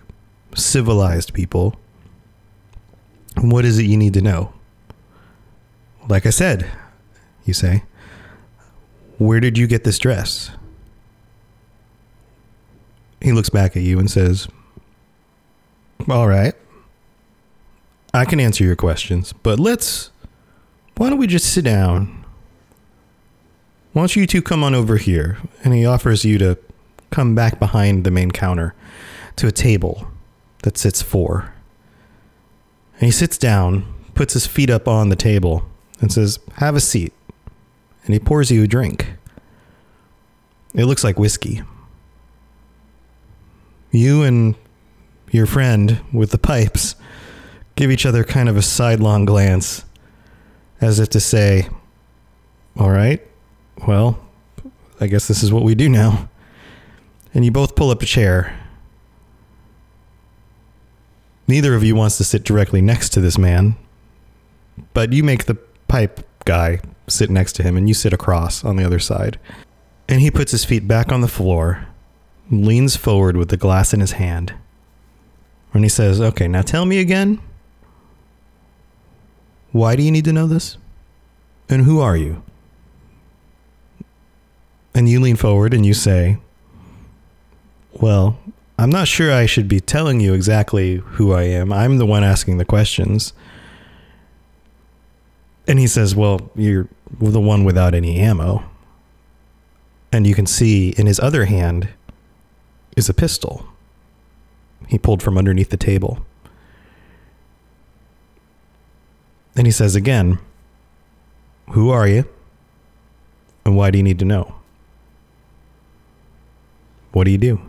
civilized people, what is it you need to know? Like I said, you say, Where did you get this dress? He looks back at you and says, All right. I can answer your questions, but let's. Why don't we just sit down? Why don't you two come on over here? And he offers you to come back behind the main counter to a table that sits four. And he sits down, puts his feet up on the table, and says, Have a seat. And he pours you a drink. It looks like whiskey. You and your friend with the pipes give each other kind of a sidelong glance, as if to say, All right, well, I guess this is what we do now. And you both pull up a chair. Neither of you wants to sit directly next to this man, but you make the pipe guy sit next to him and you sit across on the other side. And he puts his feet back on the floor, leans forward with the glass in his hand. And he says, Okay, now tell me again. Why do you need to know this? And who are you? And you lean forward and you say, Well, I'm not sure I should be telling you exactly who I am. I'm the one asking the questions. And he says, Well, you're the one without any ammo. And you can see in his other hand is a pistol he pulled from underneath the table. And he says again, Who are you? And why do you need to know? What do you do?